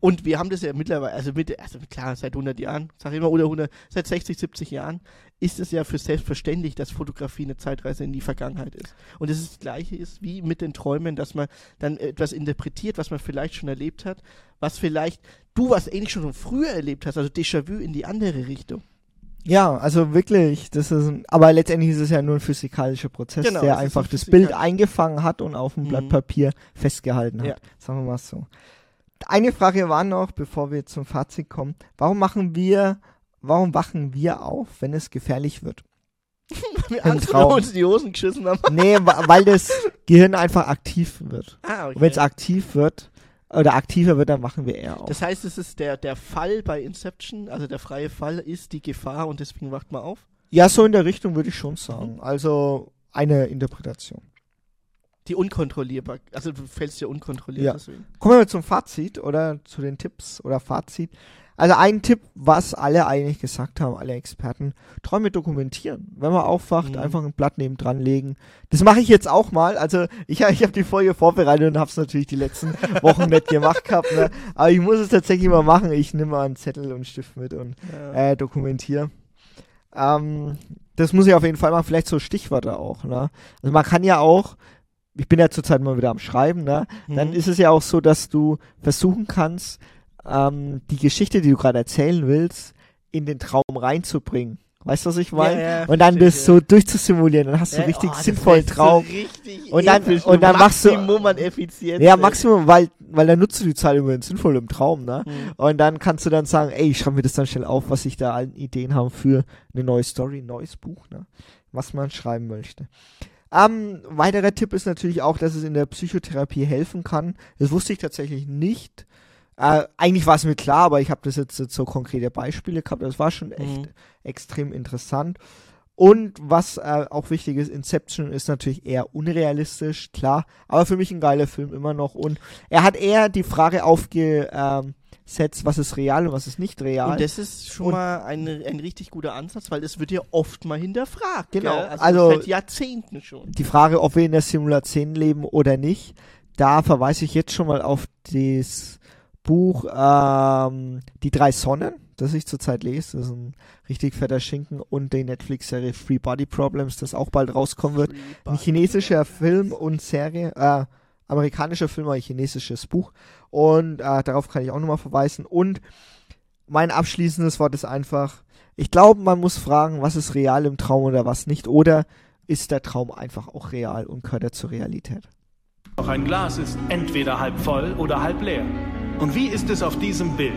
Und wir haben das ja mittlerweile, also mit, also klar, seit 100 Jahren, sag ich immer, oder 100, seit 60, 70 Jahren ist es ja für selbstverständlich, dass Fotografie eine Zeitreise in die Vergangenheit ist. Und es ist das Gleiche ist wie mit den Träumen, dass man dann etwas interpretiert, was man vielleicht schon erlebt hat, was vielleicht du was ähnlich schon früher erlebt hast, also Déjà-vu in die andere Richtung. Ja, also wirklich, das ist ein, aber letztendlich ist es ja nur ein physikalischer Prozess, Genau, der einfach ein das Bild eingefangen hat und auf dem Blatt Mhm. Papier festgehalten hat. Ja. Sagen wir mal so. Eine Frage war noch, bevor wir zum Fazit kommen. Warum machen wir, warum wachen wir auf, wenn es gefährlich wird? Wir Im Traum. uns die Hosen geschissen haben. Nee, weil das Gehirn einfach aktiv wird. Ah, okay. Und wenn es aktiv wird, oder aktiver wird, dann wachen wir eher auf. Das heißt, es ist der, der Fall bei Inception, also der freie Fall ist die Gefahr und deswegen wacht man auf. ja, so in der Richtung würde ich schon sagen. Also eine Interpretation. Die unkontrollierbar, also du fällst ja unkontrolliert Ja. deswegen. Kommen wir zum Fazit oder zu den Tipps oder Fazit. Also ein Tipp, was alle eigentlich gesagt haben, alle Experten, Träume dokumentieren. Wenn man aufwacht, Mhm. einfach ein Blatt neben dran legen. Das mache ich jetzt auch mal. Also ich, ich habe die Folge vorbereitet und habe es natürlich die letzten Wochen nicht gemacht gehabt. Ne? Aber ich muss es tatsächlich mal machen. Ich nehme mal einen Zettel und einen Stift mit und äh, dokumentiere. Ähm, das muss ich auf jeden Fall machen. Vielleicht so Stichwörter auch. Ne? Also man kann ja auch, ich bin ja zurzeit mal wieder am Schreiben, ne? dann Mhm. ist es ja auch so, dass du versuchen kannst, ähm, die Geschichte, die du gerade erzählen willst, in den Traum reinzubringen. Weißt du, was ich meine? ja, und dann das ja. so durchzusimulieren, dann hast du Ja, einen richtig oh, sinnvollen Traum. So richtig Und dann- episch, und dann machst du- Maximum an Effizienz. Ja. Maximum, weil, weil dann nutzt du die Zeit übrigens sinnvoll im Traum, ne? Mhm. Und dann kannst du dann sagen, ey, ich schreibe mir das dann schnell auf, was ich da an Ideen habe für eine neue Story, ein neues Buch, ne? Was man schreiben möchte. Ähm, weiterer Tipp ist natürlich auch, dass es in der Psychotherapie helfen kann. Das wusste ich tatsächlich nicht. Äh, eigentlich war es mir klar, aber ich habe das jetzt, jetzt so konkrete Beispiele gehabt. Das war schon echt Mhm. extrem interessant. Und was äh, auch wichtig ist, Inception ist natürlich eher unrealistisch, klar, aber für mich ein geiler Film immer noch. Und er hat eher die Frage aufgesetzt, was ist real und was ist nicht real. Und das ist schon Und- mal ein, ein richtig guter Ansatz, weil das wird ja oft mal hinterfragt. Genau, Gell? Also, also- seit Jahrzehnten schon. die Frage, ob wir in der Simulation leben oder nicht, da verweise ich jetzt schon mal auf das Buch ähm, Die drei Sonnen, das ich zurzeit lese. Das ist ein richtig fetter Schinken und die Netflix-Serie Free Body Problems, das auch bald rauskommen wird. Ein chinesischer Film und Serie, äh, amerikanischer Film, aber ein chinesisches Buch. Und äh, darauf kann ich auch nochmal verweisen. Und mein abschließendes Wort ist einfach, ich glaube, man muss fragen, was ist real im Traum oder was nicht. Oder ist der Traum einfach auch real und gehört er zur Realität? Doch ein Glas ist entweder halb voll oder halb leer. Und wie ist es auf diesem Bild?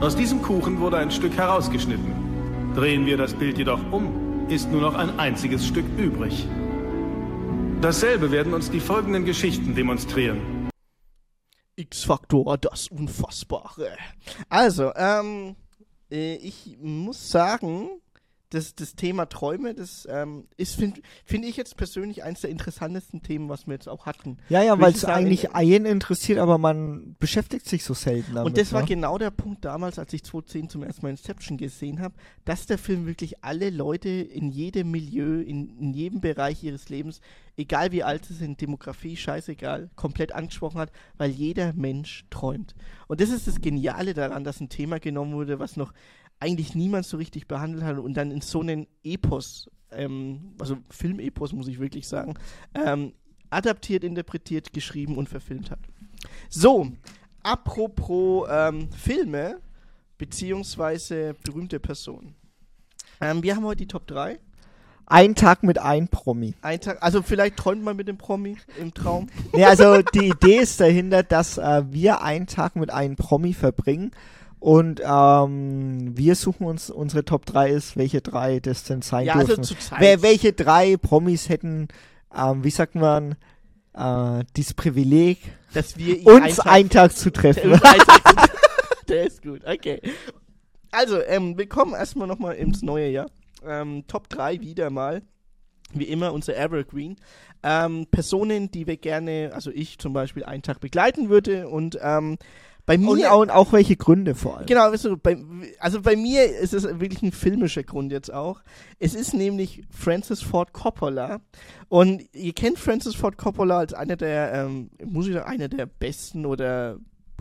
Aus diesem Kuchen wurde ein Stück herausgeschnitten. Drehen wir das Bild jedoch um, ist nur noch ein einziges Stück übrig. Dasselbe werden uns die folgenden Geschichten demonstrieren. X-Faktor, das Unfassbare. Also, ähm, äh, ich muss sagen, das, das Thema Träume, das ähm, ist, finde find ich jetzt persönlich eines der interessantesten Themen, was wir jetzt auch hatten. Ja, ja, weil es eigentlich einen interessiert, aber man beschäftigt sich so selten damit. Und das war ne? genau der Punkt damals, als ich 2010 zum ersten Mal Inception gesehen habe, dass der Film wirklich alle Leute in jedem Milieu, in, in jedem Bereich ihres Lebens, egal wie alt sie sind, Demografie, scheißegal, komplett angesprochen hat, weil jeder Mensch träumt. Und das ist das Geniale daran, dass ein Thema genommen wurde, was noch eigentlich niemand so richtig behandelt hat und dann in so einen Epos, ähm, also Filmepos muss ich wirklich sagen, ähm, adaptiert, interpretiert, geschrieben und verfilmt hat. So, apropos ähm, Filme, beziehungsweise berühmte Personen. Ähm, wir haben heute die Top 3. Ein Tag mit ein Promi. Ein Tag, also vielleicht träumt man mit dem Promi im Traum. Nee, also die Idee ist dahinter, dass äh, wir einen Tag mit einem Promi verbringen und ähm, wir suchen uns, unsere Top 3 ist, welche drei das denn sein Ja, also dürfen. Zeit. Wer, welche drei Promis hätten, ähm, wie sagt man, äh, dieses Privileg, Dass wir uns einen Tag zu treffen. Der ist gut, okay. Also, ähm, willkommen erstmal nochmal ins neue Jahr. Ähm, Top 3 wieder mal. Wie immer unser Evergreen. Ähm, Personen, die wir gerne, also ich zum Beispiel, einen Tag begleiten würde und ähm, bei mir. Und auch, und auch welche Gründe vor allem. Genau, weißt du, bei, also bei mir ist es wirklich ein filmischer Grund jetzt auch. Es ist nämlich Francis Ford Coppola. Und ihr kennt Francis Ford Coppola als einer der, ähm, muss ich sagen, einer der besten oder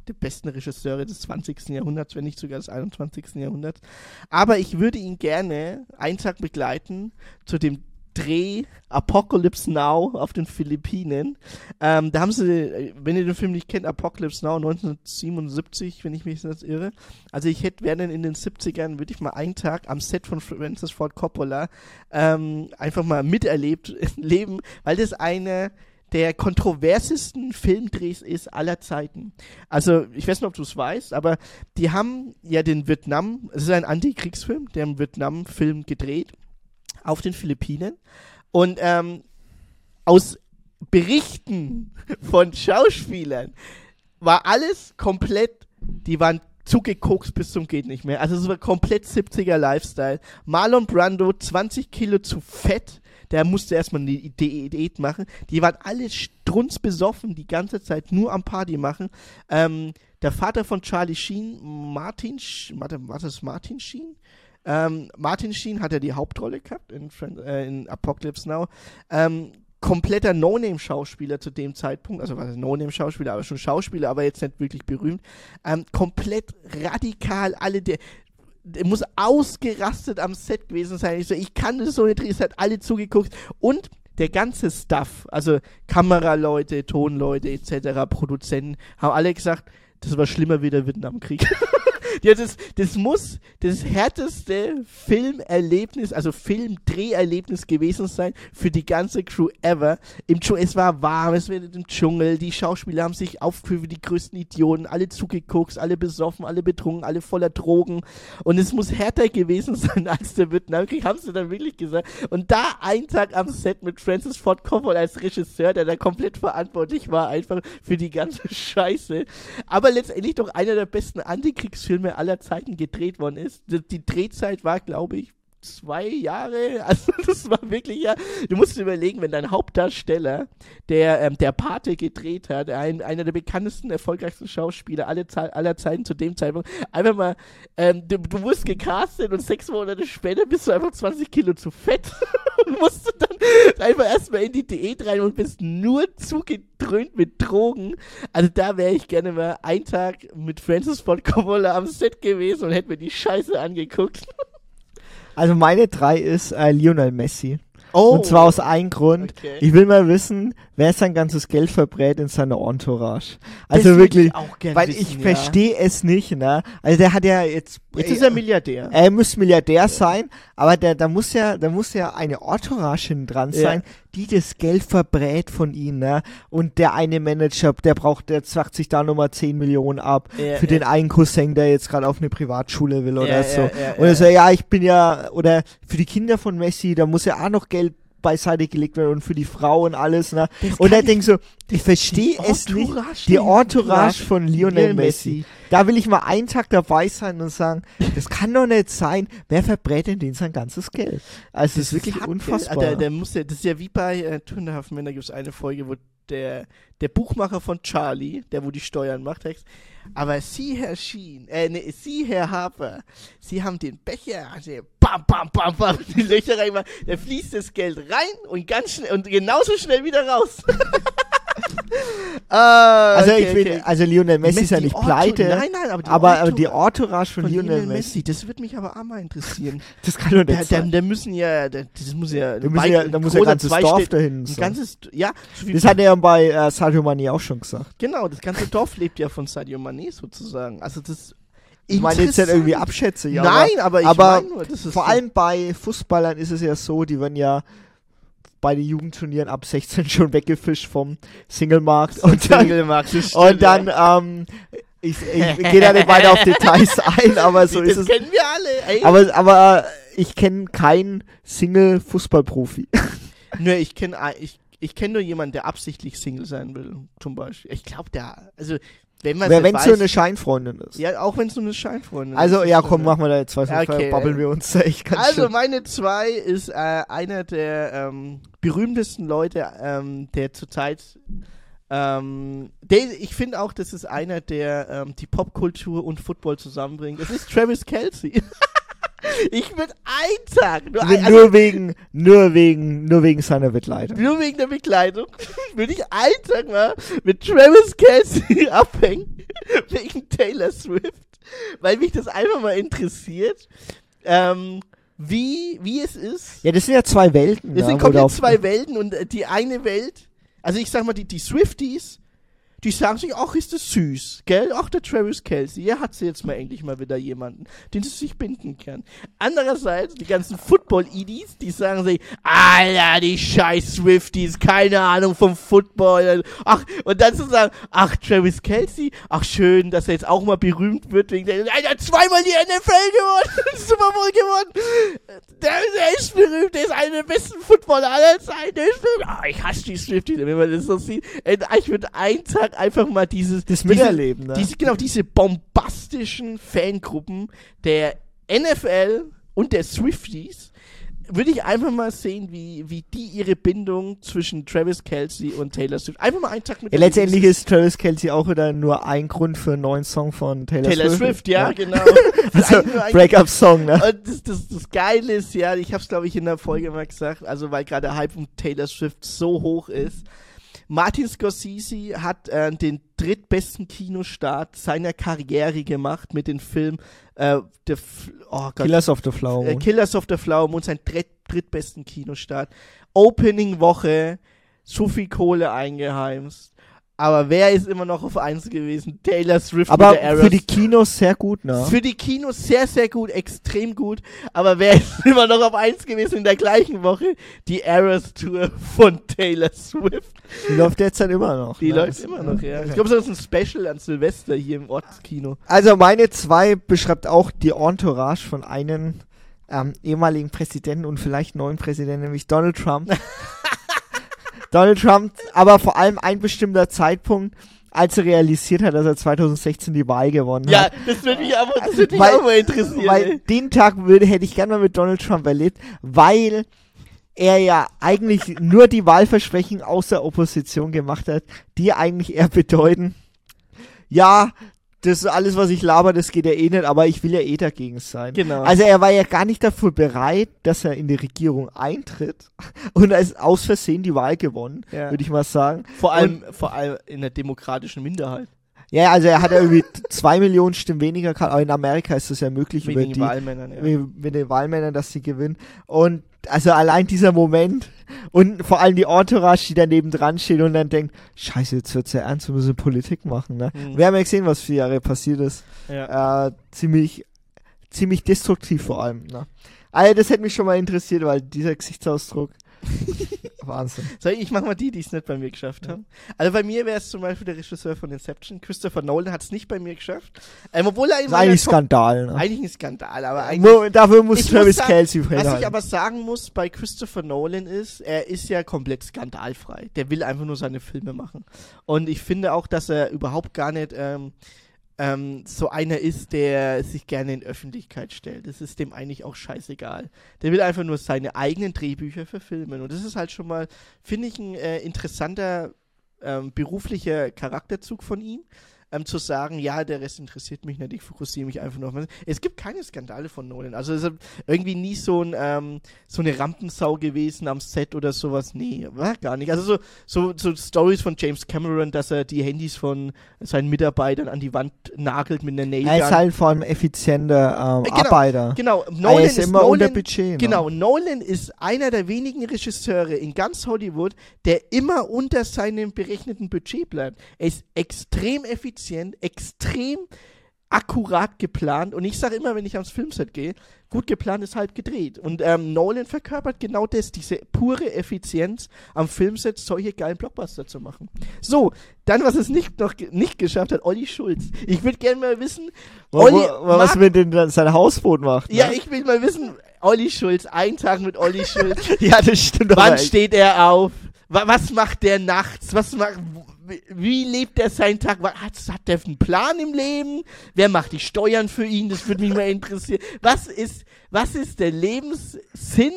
der besten Regisseure des 20. Jahrhunderts, wenn nicht sogar des 21. Jahrhunderts. Aber ich würde ihn gerne einen Tag begleiten zu dem Dreh Apocalypse Now auf den Philippinen. Ähm, da haben sie, äh, wenn ihr den Film nicht kennt, Apocalypse Now 1977, wenn ich mich jetzt irre. Also ich hätte gerne in den 70ern, würde ich mal einen Tag am Set von Francis Ford Coppola ähm, einfach mal miterlebt leben, weil das eine der kontroversesten Filmdrehs ist aller Zeiten. Also, ich weiß nicht, ob du es weißt, aber die haben ja den Vietnam, es ist ein Antikriegsfilm, der im Vietnam-Film gedreht auf den Philippinen. Und ähm, aus Berichten von Schauspielern war alles komplett, die waren zugekokst bis zum geht nicht mehr. Also es war komplett 70er Lifestyle. Marlon Brando 20 Kilo zu fett. Der musste erstmal eine Diät machen. Die waren alle strunzbesoffen die ganze Zeit nur am Party machen. Ähm, der Vater von Charlie Sheen, Martin, warte, war das Martin Sheen? Ähm, Martin Sheen hat ja die Hauptrolle gehabt in, Friend, äh, in Apocalypse Now. Ähm, kompletter No-Name-Schauspieler zu dem Zeitpunkt, also was ist No-Name-Schauspieler, aber schon Schauspieler, aber jetzt nicht wirklich berühmt. Ähm, komplett radikal, alle der muss ausgerastet am Set gewesen sein. Ich so, ich kann das so nicht, es hat alle zugeguckt und der ganze Stuff, also Kameraleute, Tonleute etc., Produzenten, haben alle gesagt, das war schlimmer wie der Vietnamkrieg. ja, das, das muss das härteste Filmerlebnis, also Filmdreherlebnis gewesen sein für die ganze Crew ever. Im Dschungel, es war warm, es war im Dschungel, die Schauspieler haben sich aufgeführt wie die größten Idioten, alle zugeguckt, alle besoffen, alle betrunken, alle voller Drogen. Und es muss härter gewesen sein als der Vietnamkrieg, haben sie dann wirklich gesagt. Und da ein Tag am Set mit Francis Ford Coppola als Regisseur, der da komplett verantwortlich war, einfach für die ganze Scheiße. Aber letztendlich doch einer der besten Antikriegsfilme aller Zeiten gedreht worden ist. Die Drehzeit war, glaube ich, zwei Jahre. Also das war wirklich ja. Du musst dir überlegen, wenn dein Hauptdarsteller, der ähm, der Pate gedreht hat, ein, einer der bekanntesten, erfolgreichsten Schauspieler aller, aller Zeiten zu dem Zeitpunkt, einfach mal, ähm, du, du wurdest gecastet und sechs Monate später bist du einfach 20 Kilo zu fett und musst du dann einfach erstmal in die Diät rein und bist nur zugedröhnt mit Drogen. Also da wäre ich gerne mal einen Tag mit Francis Ford Coppola am Set gewesen und hätte mir die Scheiße angeguckt. Also meine drei ist äh, Lionel Messi. Oh. Und zwar aus einem Grund. Okay. Ich will mal wissen, wer sein ganzes Geld verbrät in seiner Entourage. Also würd wirklich, ich auch gern weil wissen, ich ja. verstehe es nicht, ne? Also der hat ja jetzt. Jetzt ist er Milliardär. er muss Milliardär sein, aber der, da muss ja, da muss ja eine Entourage hinten dran Ja. sein, die das Geld verbrät von ihm, ne? Und der eine Manager, der braucht, der zackt sich da nochmal 10 Millionen ab Ja, für ja. den einen Cousin, der jetzt gerade auf eine Privatschule will oder Ja, so. ja, ja, und er ja. so, ja, ich bin ja, oder für die Kinder von Messi, da muss ja auch noch Geld beiseite gelegt werden und für die Frau und alles, ne? Das Und kann er ich- denkt so, ich verstehe es nicht. Entourage Die Entourage von Lionel Lionel Messi. Messi. Da will ich mal einen Tag dabei sein und sagen, das kann doch nicht sein. Wer verbrät denn den sein ganzes Geld? Also, das ist wirklich unfassbar. Ah, Der, der muss ja, das ist ja wie bei äh, Two and a Half Men, da gibt es eine Folge, wo der, der Buchmacher von Charlie, der wo die Steuern macht, sagt, aber Sie, Herr Sheen, äh, nee, Sie, Herr Harper, Sie haben den Becher, also bam, bam, bam, bam, die Löcher reingemacht, da fließt das Geld rein und ganz schnell, und genauso schnell wieder raus. ah, also, okay, ich okay. also Lionel Messi ist ja nicht Orto- pleite. Nein, nein, aber die, aber, Orto- aber die Entourage von, von Lionel, Messi, das würde mich aber auch mal interessieren. das kann doch nicht da, sein. da müssen ja, da, das muss ja, Da, müssen ja, da muss ja ein ganzes Dorf dahin Ein sein. ganzes, ja, so Das hat er ja bei äh, Sadio Mane auch schon gesagt. genau, das ganze Dorf lebt ja von Sadio Mané sozusagen. Also das Ich meine jetzt nicht irgendwie abschätze, ja. Nein, aber ich aber meine nur, das ist Vor so- allem bei Fußballern ist es ja so, die werden ja bei den Jugendturnieren ab 16 schon weggefischt vom Singlemarkt und dann, Singlemarkt, das stimmt, und dann ähm, ich, ich gehe da nicht weiter auf Details ein, aber so das ist es. kennen wir alle. Ey. Aber, aber ich kenne keinen Single-Fußballprofi. Nur ich kenne ich, ich kenn nur jemanden, der absichtlich Single sein will, zum Beispiel. Ich glaube, der, also wenn man Wenn es so eine Scheinfreundin ist. ja, auch wenn es so eine Scheinfreundin Also, ist. ja, ist komm, machen wir da jetzt was. Okay. babbeln wir uns da echt ganz Also schön. meine zwei ist äh, einer der ähm, berühmtesten Leute, ähm, der zurzeit ähm, der, ich finde auch, das ist einer, der ähm, die Popkultur und Football zusammenbringt. Das ist Travis Kelsey. ich würde einen Tag, nur, ein, also, nur wegen, nur wegen, nur wegen seiner Begleitung. nur wegen der Bekleidung, würde ich einen Tag mal mit Travis Kelsey abhängen, wegen Taylor Swift, weil mich das einfach mal interessiert, ähm, wie, wie es ist. Ja, das sind ja zwei Welten. Das ja, sind komplett zwei Welten und äh, die eine Welt, also ich sag mal, die, die Swifties, die sagen sich, ach, ist das süß, gell? Ach, der Travis Kelsey, ja, hat sie jetzt mal endlich mal wieder jemanden, den sie sich binden kann. Andererseits, die ganzen Football-Idis, die sagen sich, Alter, die scheiß Swifties, keine Ahnung vom Football. Ach, und dann zu sagen, ach, Travis Kelsey, ach, schön, dass er jetzt auch mal berühmt wird wegen der, Alter, zweimal die NFL gewonnen, Super Bowl gewonnen. Der, der ist berühmt, der ist einer der besten Footballer aller Zeiten. Der ist berühmt. Ah, ich hasse die Swifties, wenn man das so sieht. Ich würde einen Tag einfach mal dieses... Das diese, Miterleben, ne? diese, Genau, diese bombastischen Fangruppen der NFL und der Swifties würde ich einfach mal sehen, wie, wie die ihre Bindung zwischen Travis Kelsey und Taylor Swift. Einfach mal einen Tag mit Ja, letztendlich ist Travis Kelsey auch wieder nur ein Grund für einen neuen Song von Taylor, Taylor Swift, ja, genau. Also, Eigentlich nur ein- Breakup-Song, ne? Und das, das, das Geile ist ja, ich habe es glaube ich in der Folge mal gesagt, also weil gerade der Hype um Taylor Swift so hoch ist. Martin Scorsese hat äh, den drittbesten Kinostart seiner Karriere gemacht mit dem Film äh, The oh Gott, Killers of the Flower äh, Moon. Killers of the Flower Moon, sein dritt, drittbesten Kinostart. Opening Woche, so viel Kohle eingeheimst. Aber wer ist immer noch auf eins gewesen? Taylor Swift Aber mit der Eras für die Kinos sehr gut, ne? für die Kinos sehr, sehr gut, extrem gut. Aber wer ist immer noch auf eins gewesen in der gleichen Woche? Die Eras Tour von Taylor Swift. Die läuft jetzt dann immer noch. Die ne? läuft immer noch, ja. Ich glaube, das ist ein Special an Silvester hier im Ortskino. Also meine zwei beschreibt auch die Entourage von einem ähm, ehemaligen Präsidenten und vielleicht neuen Präsidenten, nämlich Donald Trump. Donald Trump, aber vor allem ein bestimmter Zeitpunkt, als er realisiert hat, dass er 2016 die Wahl gewonnen Ja, hat. das würde mich aber das würde mich Weil- auch mal interessieren. Weil ey. den Tag würde, hätte ich gerne mal mit Donald Trump erlebt, weil er ja eigentlich nur die Wahlversprechen aus der Opposition gemacht hat, die eigentlich eher bedeuten, ja, das alles, was ich laber, das geht ja eh nicht, aber ich will ja eh dagegen sein. Genau. Also er war ja gar nicht dafür bereit, dass er in die Regierung eintritt und er ist aus Versehen die Wahl gewonnen, Ja. würde ich mal sagen. vor allem, vor allem in der demokratischen Minderheit. Ja, also er hat ja irgendwie zwei Millionen Stimmen weniger aber in Amerika ist das ja möglich Mit über den die, Wahlmännern, ja. mit den Wahlmännern, dass sie gewinnen. Und also allein dieser Moment und vor allem die Entourage, die daneben dran steht und dann denkt, scheiße, jetzt wird's ja ernst, wir müssen Politik machen, ne? Mhm. Wir haben ja gesehen, was vier Jahre passiert ist. Ja. Äh, ziemlich, ziemlich destruktiv vor allem, ne? Also das hätte mich schon mal interessiert, weil dieser Gesichtsausdruck, Wahnsinn. Soll ich, mach mal die, die es nicht bei mir geschafft haben. Also bei mir wäre es zum Beispiel der Regisseur von Inception. Christopher Nolan hat es nicht bei mir geschafft. Ähm, obwohl er ist eigentlich Skandal, ne? Eigentlich ein Skandal, aber eigentlich. Mo- Dafür muss Travis Kelsey Was ich aber sagen muss bei Christopher Nolan ist, er ist ja komplett skandalfrei. Der will einfach nur seine Filme machen. Und ich finde auch, dass er überhaupt gar nicht ähm, ähm, so einer ist, der sich gerne in Öffentlichkeit stellt. Das ist dem eigentlich auch scheißegal. Der will einfach nur seine eigenen Drehbücher verfilmen. Und das ist halt schon mal, finde ich, ein äh, interessanter ähm, beruflicher Charakterzug von ihm. Ähm, zu sagen, ja, der Rest interessiert mich nicht, ich fokussiere mich einfach nur auf. Es gibt keine Skandale von Nolan. Also es ist irgendwie nie so, ein, ähm, so eine Rampensau gewesen am Set oder sowas. Nee, war gar nicht. Also so, so, so Stories von James Cameron, dass er die Handys von seinen Mitarbeitern an die Wand nagelt mit einer Nailgun. er ist halt vor allem effizienter ähm, Äh, genau, Arbeiter. Genau, er Nolan ist ist, immer Nolan, unter Budget. Ne? Genau, Nolan ist einer der wenigen Regisseure in ganz Hollywood, der immer unter seinem berechneten Budget bleibt. Er ist extrem effizient, extrem akkurat geplant und ich sage immer, wenn ich ans Filmset gehe, gut geplant ist halb gedreht. Und ähm, Nolan verkörpert genau das, diese pure Effizienz am Filmset, solche geilen Blockbuster zu machen. So, dann, was es nicht noch nicht geschafft hat, Olli Schulz. Ich würde gerne mal wissen, Olli, wo, was mag- mit den, sein Hausboot macht. ja, ne? ich will mal wissen, Olli Schulz, ein Tag mit Olli Schulz. ja, das stimmt. Wann steht er auf? Wa- Was macht der nachts? Was macht, wie- lebt er seinen Tag? Hat, hat der einen Plan im Leben? Wer macht die Steuern für ihn? Das würde mich mal interessieren. Was ist, was ist der Lebenssinn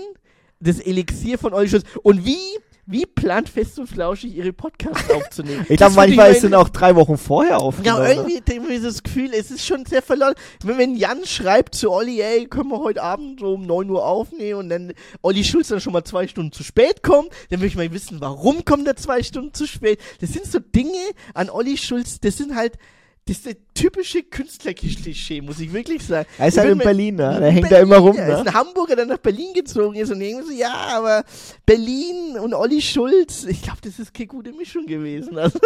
des Elixier von Olli Schulz? Und wie, wie plant Fest und Flauschig ihre Podcasts aufzunehmen? Ich glaube, würde manchmal ist es auch drei Wochen vorher aufgenommen. ja, ne? irgendwie man das Gefühl, es ist schon sehr verloren. Wenn, wenn Jan schreibt zu Olli, ey, können wir heute Abend so um 9 Uhr aufnehmen und dann Olli Schulz dann schon mal zwei Stunden zu spät kommt, dann will ich mal wissen, warum kommt er zwei Stunden zu spät. Das sind so Dinge an Olli Schulz, das sind halt, das ist der typische Künstlerklischee, muss ich wirklich sagen. Er ist Ich halt in Berlin, ne? Der hängt da immer rum, ja, ist ne? ein Hamburger, der nach Berlin gezogen ist und irgendwie so, ja, aber Berlin und Olli Schulz, ich glaube, das ist keine gute Mischung gewesen. Also,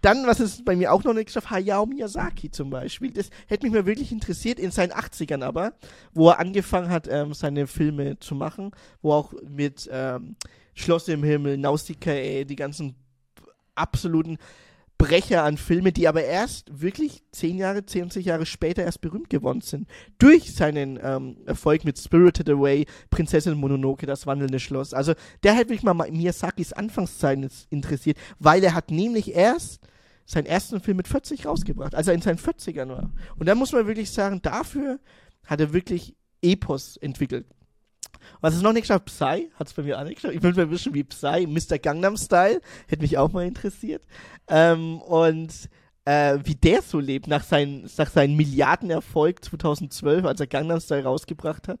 dann, was es bei mir auch noch nicht geschafft, Hayao Miyazaki zum Beispiel, das hätte mich mal wirklich interessiert, in seinen 80ern aber, wo er angefangen hat, ähm, seine Filme zu machen, wo auch mit ähm, Schloss im Himmel, Nausicaa, die ganzen absoluten Brecher an Filme, die aber erst wirklich 10 Jahre, 20 Jahre später erst berühmt geworden sind. Durch seinen ähm, Erfolg mit Spirited Away, Prinzessin Mononoke, das wandelnde Schloss. Also der hat mich mal Miyazakis Anfangszeiten interessiert, weil er hat nämlich erst seinen ersten Film mit 40 rausgebracht, als er in seinen 40ern war. Und da muss man wirklich sagen, dafür hat er wirklich Epos entwickelt. Was es noch nicht geschafft, Psy, hat es bei mir auch nicht geschafft. Ich will mal wissen, wie Psy, Mr. Gangnam Style, hätte mich auch mal interessiert. Ähm, und äh, wie der so lebt nach, seinen, nach seinem Milliardenerfolg 2012, als er Gangnam Style rausgebracht hat.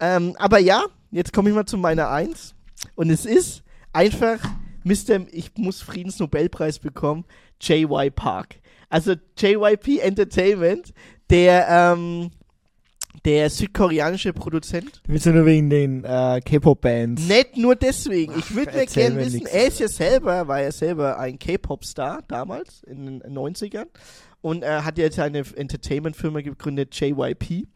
Ähm, aber ja, jetzt komme ich mal zu meiner Eins. Und es ist einfach Mr. Ich muss Friedensnobelpreis bekommen, J.Y. Park. Also JYP Entertainment, der, ähm, der südkoreanische Produzent. Willst du nur wegen den äh, K-Pop-Bands? Nicht nur deswegen. Ich würde mir gerne wissen, nix. er ist ja selber, war ja selber ein K-Pop-Star damals, in den 90ern. Und er hat jetzt eine Entertainment-Firma gegründet, JYP.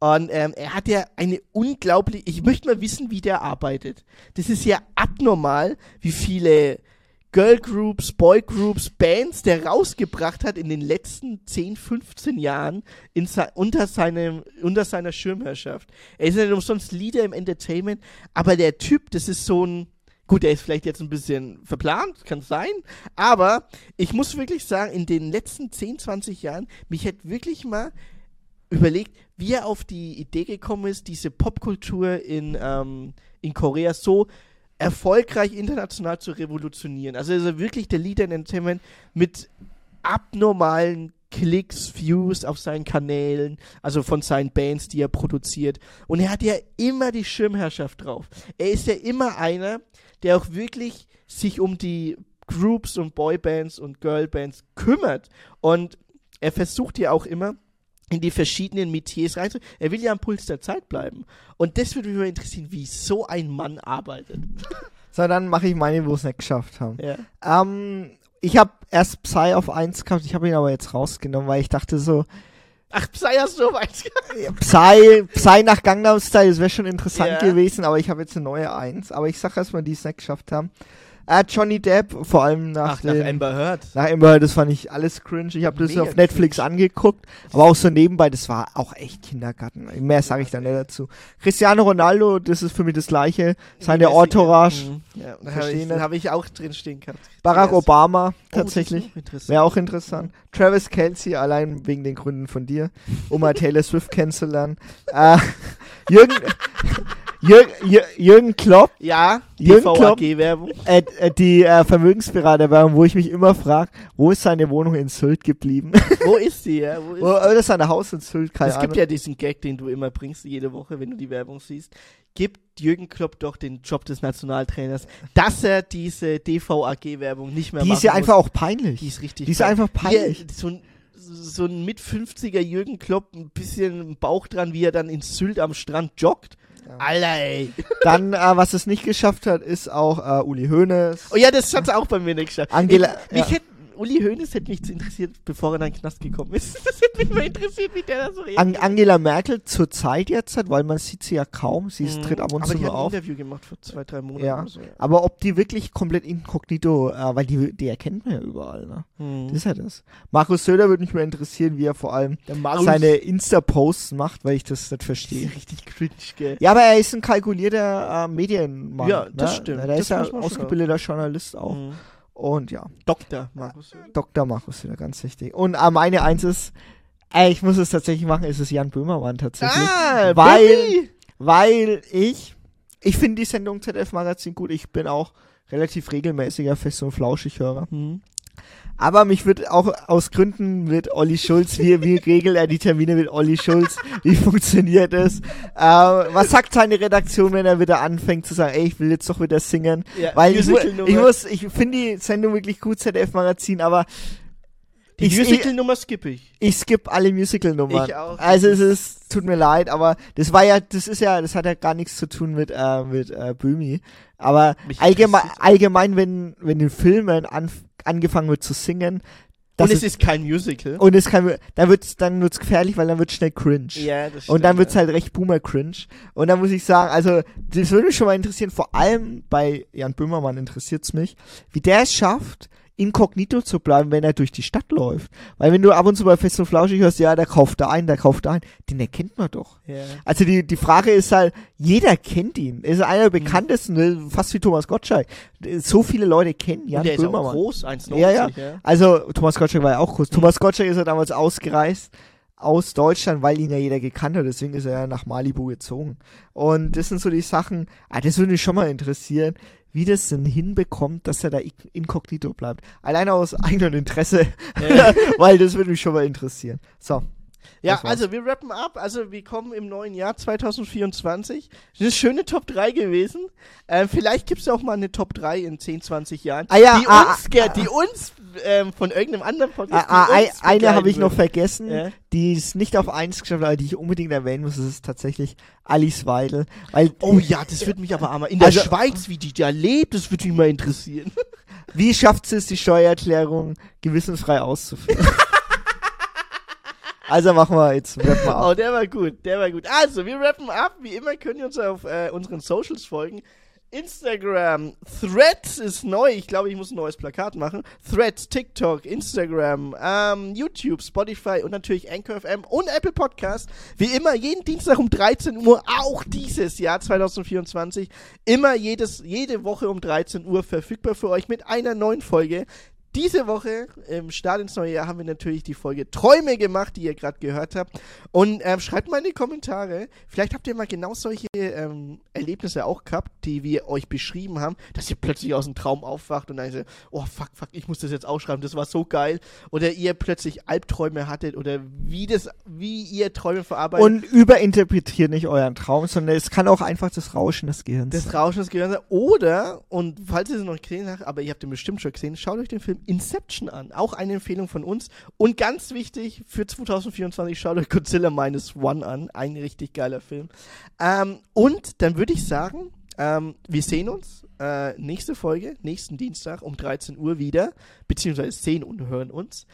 Und ähm, er hat ja eine unglaubliche, ich möchte mal wissen, wie der arbeitet. Das ist ja abnormal, wie viele Girl Groups, Boy Groups, Bands der rausgebracht hat in den letzten 10, 15 Jahren se unter, seinem, unter seiner Schirmherrschaft. Er ist ja nicht umsonst Leader im Entertainment, aber der Typ, das ist so ein, gut, der ist vielleicht jetzt ein bisschen verplant, kann sein, aber ich muss wirklich sagen, in den letzten 10, 20 Jahren, mich hätte wirklich mal überlegt, wie er auf die Idee gekommen ist, diese Popkultur in, ähm, in Korea so erfolgreich international zu revolutionieren. Also ist er wirklich der Leader in Entertainment mit abnormalen Klicks, Views auf seinen Kanälen, also von seinen Bands, die er produziert. Und er hat ja immer die Schirmherrschaft drauf. Er ist ja immer einer, der auch wirklich sich um die Groups und Boybands und Girlbands kümmert. Und er versucht ja auch immer, in die verschiedenen Metiers rein. Er will ja am Puls der Zeit bleiben. Und das würde mich mal interessieren, wie so ein Mann arbeitet. So, dann mache ich meine, wo es nicht geschafft haben. Ja. Ähm, ich habe erst Psy auf 1 gehabt, ich habe ihn aber jetzt rausgenommen, weil ich dachte so, Ach, Psy hast du auf eins gehabt. Psy, Psy nach Gangnam Style, das wäre schon interessant Ja. gewesen, aber ich habe jetzt eine neue 1. Aber ich sag erstmal, die es nicht geschafft haben. Äh, Johnny Depp, vor allem nach, Ach, nach dem, Amber Heard. nach Amber Heard, das fand ich alles cringe. Ich habe das Mega auf Netflix angeguckt, aber auch so nebenbei, das war auch echt Kindergarten. Mehr sage ich da nicht dazu. Cristiano Ronaldo, das ist für mich das gleiche. Seine Entourage. Mhm. Ja, habe ich, hab ich auch drin stehen gehabt. Barack. Obama, Oh, das tatsächlich. interessant. Wäre auch interessant. Travis Kelsey, allein wegen den Gründen von dir, um mal Taylor Swift kennenzulernen. Äh, Jürgen, Jürgen, Jürgen, Klopp, Ja, Jürgen Klopp. DVAG-Werbung. äh, äh, die äh, Vermögensberaterwerbung, wo ich mich immer frage, wo ist seine Wohnung in Sylt geblieben? Wo ist die? Ja? Wo ist Wo, oder sein Haus in Sylt, keine es Ahnung. gibt ja diesen Gag, den du immer bringst, jede Woche, wenn du die Werbung siehst. Gibt Jürgen Klopp doch den Job des Nationaltrainers, dass er diese DVAG-Werbung nicht mehr die machen ist ja einfach muss. auch peinlich. Die ist richtig die ist peinlich. einfach peinlich. Er- so ein, so ein mit 50er Jürgen Klopp, ein bisschen Bauch dran, wie er dann in Sylt am Strand joggt. Alter, ey. Dann, äh, was es nicht geschafft hat, ist auch äh, Uli Hoeneß. Oh ja, das hat's auch bei mir nicht geschafft. Angela- Ich, mich ja. hätte, Uli Hoeneß hätte mich interessiert, bevor er in den Knast gekommen ist. Das hätte mich mal interessiert, wie der da so reagiert. An Angela Merkel zur Zeit jetzt hat, weil man sieht sie ja kaum, sie ist, Mhm. tritt ab und Aber zu nur hat ein auf. Interview gemacht vor zwei, drei Monaten. Ja. oder so, ja. Aber ob die wirklich komplett inkognito, äh, weil die, die erkennt man ja überall, ne? Mhm. Das ist ja das. Markus Söder würde mich mal interessieren, wie er vor allem seine Insta-Posts macht, weil ich das nicht verstehe. ist richtig cringe, gell? Ja, aber er ist ein kalkulierter äh, Medienmann. Ja, das ne? stimmt. Der Das ist ja ausgebildeter Journalist auch. Mhm. Und ja, Doktor Markus. Dr. Markus Söder, ganz wichtig. Und äh, meine Eins ist, ey, ich muss es tatsächlich machen, ist es Jan Böhmermann tatsächlich. Ah, Weil- Baby! Weil ich, ich finde die Sendung ZDF Magazin gut. Ich bin auch relativ regelmäßiger Fest- und Flauschig-Hörer. Mhm. Aber mich wird auch aus Gründen mit Olli Schulz, wie, wie regelt er die Termine mit Olli Schulz? Wie funktioniert es? Äh, was sagt seine Redaktion, wenn er wieder anfängt zu sagen, ey, ich will jetzt doch wieder singen? Ja, Weil ich, ich muss, ich finde die Sendung wirklich gut, ZDF Magazin, aber Die ich, Musical-Nummer skippe ich. ich skippe alle Musical-Nummern. Ich auch. Also es ist, tut mir leid, aber das war ja, das ist ja, das hat ja gar nichts zu tun mit, äh, mit äh, Böhmi. Aber allgemein, allgemein, wenn, wenn in Filmen an, angefangen wird zu singen, Und es ist kein Musical. und es kann, dann wird's, dann wird's gefährlich, weil dann wird's schnell cringe. ja, das Und dann stimmt, wird's halt recht Boomer-Cringe. Und dann muss ich sagen, also, das würde mich schon mal interessieren, vor allem bei Jan Böhmermann interessiert's mich, wie der es schafft, inkognito zu bleiben, wenn er durch die Stadt läuft. Weil wenn du ab und zu bei Fest und Flauschig hörst, ja, der kauft da ein, der kauft da ein, den erkennt man doch. Ja. Also die, die Frage ist halt, jeder kennt ihn. Er ist einer Mhm. der bekanntesten, ne, fast wie Thomas Gottschalk. So viele Leute kennen Jan Und der ist auch Böhmermann. groß, 1,90. Ja, ja. ja. Also Thomas Gottschalk war ja auch Mhm. groß. Thomas Gottschalk ist ja damals ausgereist aus Deutschland, weil ihn ja jeder gekannt hat. Deswegen ist er ja nach Malibu gezogen. Und das sind so die Sachen, ah, das würde mich schon mal interessieren, wie das denn hinbekommt, dass er da in- inkognito bleibt. Alleine aus eigenem Interesse, weil das würde mich schon mal interessieren. So. Ja, also wir rappen ab. Also wir kommen im neuen Jahr 2024. Das ist eine schöne Top 3 gewesen. Ähm, vielleicht gibt es auch mal eine Top 3 in 10, 20 Jahren. Ah ja, die ah, uns, ge- die uns ähm, von irgendeinem anderen Ah, Podcast. ah, uns eine habe ich noch wird. vergessen, Ja. die es nicht auf eins geschafft hat, aber die ich unbedingt erwähnen muss. Das ist tatsächlich Alice Weidel. Weil, Oh ja, das würde mich aber einmal. In der Also- Schweiz, wie die da lebt, das würde mich mal interessieren. Wie schafft sie es, die Steuererklärung gewissensfrei auszuführen? also machen wir jetzt rappen wir Oh, ab. der war gut, der war gut. Also, wir rappen ab. Wie immer könnt ihr uns auf äh, unseren Socials folgen. Instagram, Threads ist neu. Ich glaube, ich muss ein neues Plakat machen. Threads, TikTok, Instagram, ähm, YouTube, Spotify und natürlich Anchor FM und Apple Podcast. Wie immer, jeden Dienstag um 13 Uhr, auch dieses Jahr 2024. Immer jedes, jede Woche um 13 Uhr verfügbar für euch mit einer neuen Folge. Diese Woche, im Start ins neue Jahr, haben wir natürlich die Folge Träume gemacht, die ihr gerade gehört habt. Und ähm, schreibt mal in die Kommentare, vielleicht habt ihr mal genau solche ähm, Erlebnisse auch gehabt, die wir euch beschrieben haben, dass ihr plötzlich aus dem Traum aufwacht und dann so, oh fuck, fuck, ich muss das jetzt aufschreiben, das war so geil. Oder ihr plötzlich Albträume hattet oder wie das, wie ihr Träume verarbeitet. Und überinterpretiert nicht euren Traum, sondern es kann auch einfach das Rauschen des Gehirns das sein. Rauschen des Gehirns. Oder, und falls ihr es noch nicht gesehen habt, aber ihr habt den bestimmt schon gesehen, schaut euch den Film Inception an. Auch eine Empfehlung von uns. Und ganz wichtig, für 2024 schaut euch Godzilla Minus One an. Ein richtig geiler Film. Ähm, und dann würde ich sagen, ähm, wir sehen uns äh, nächste Folge, nächsten Dienstag um 13 Uhr wieder, beziehungsweise sehen und hören uns.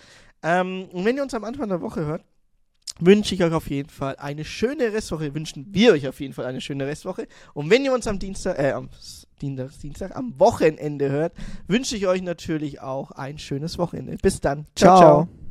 Ähm, und wenn ihr uns am Anfang der Woche hört, wünsche ich euch auf jeden Fall eine schöne Restwoche. Wünschen wir euch auf jeden Fall eine schöne Restwoche. Und wenn ihr uns am Dienstag, äh, am Dienstag, Dienstag, am Wochenende hört, wünsche ich euch natürlich auch ein schönes Wochenende. Bis dann. ciao. ciao. ciao.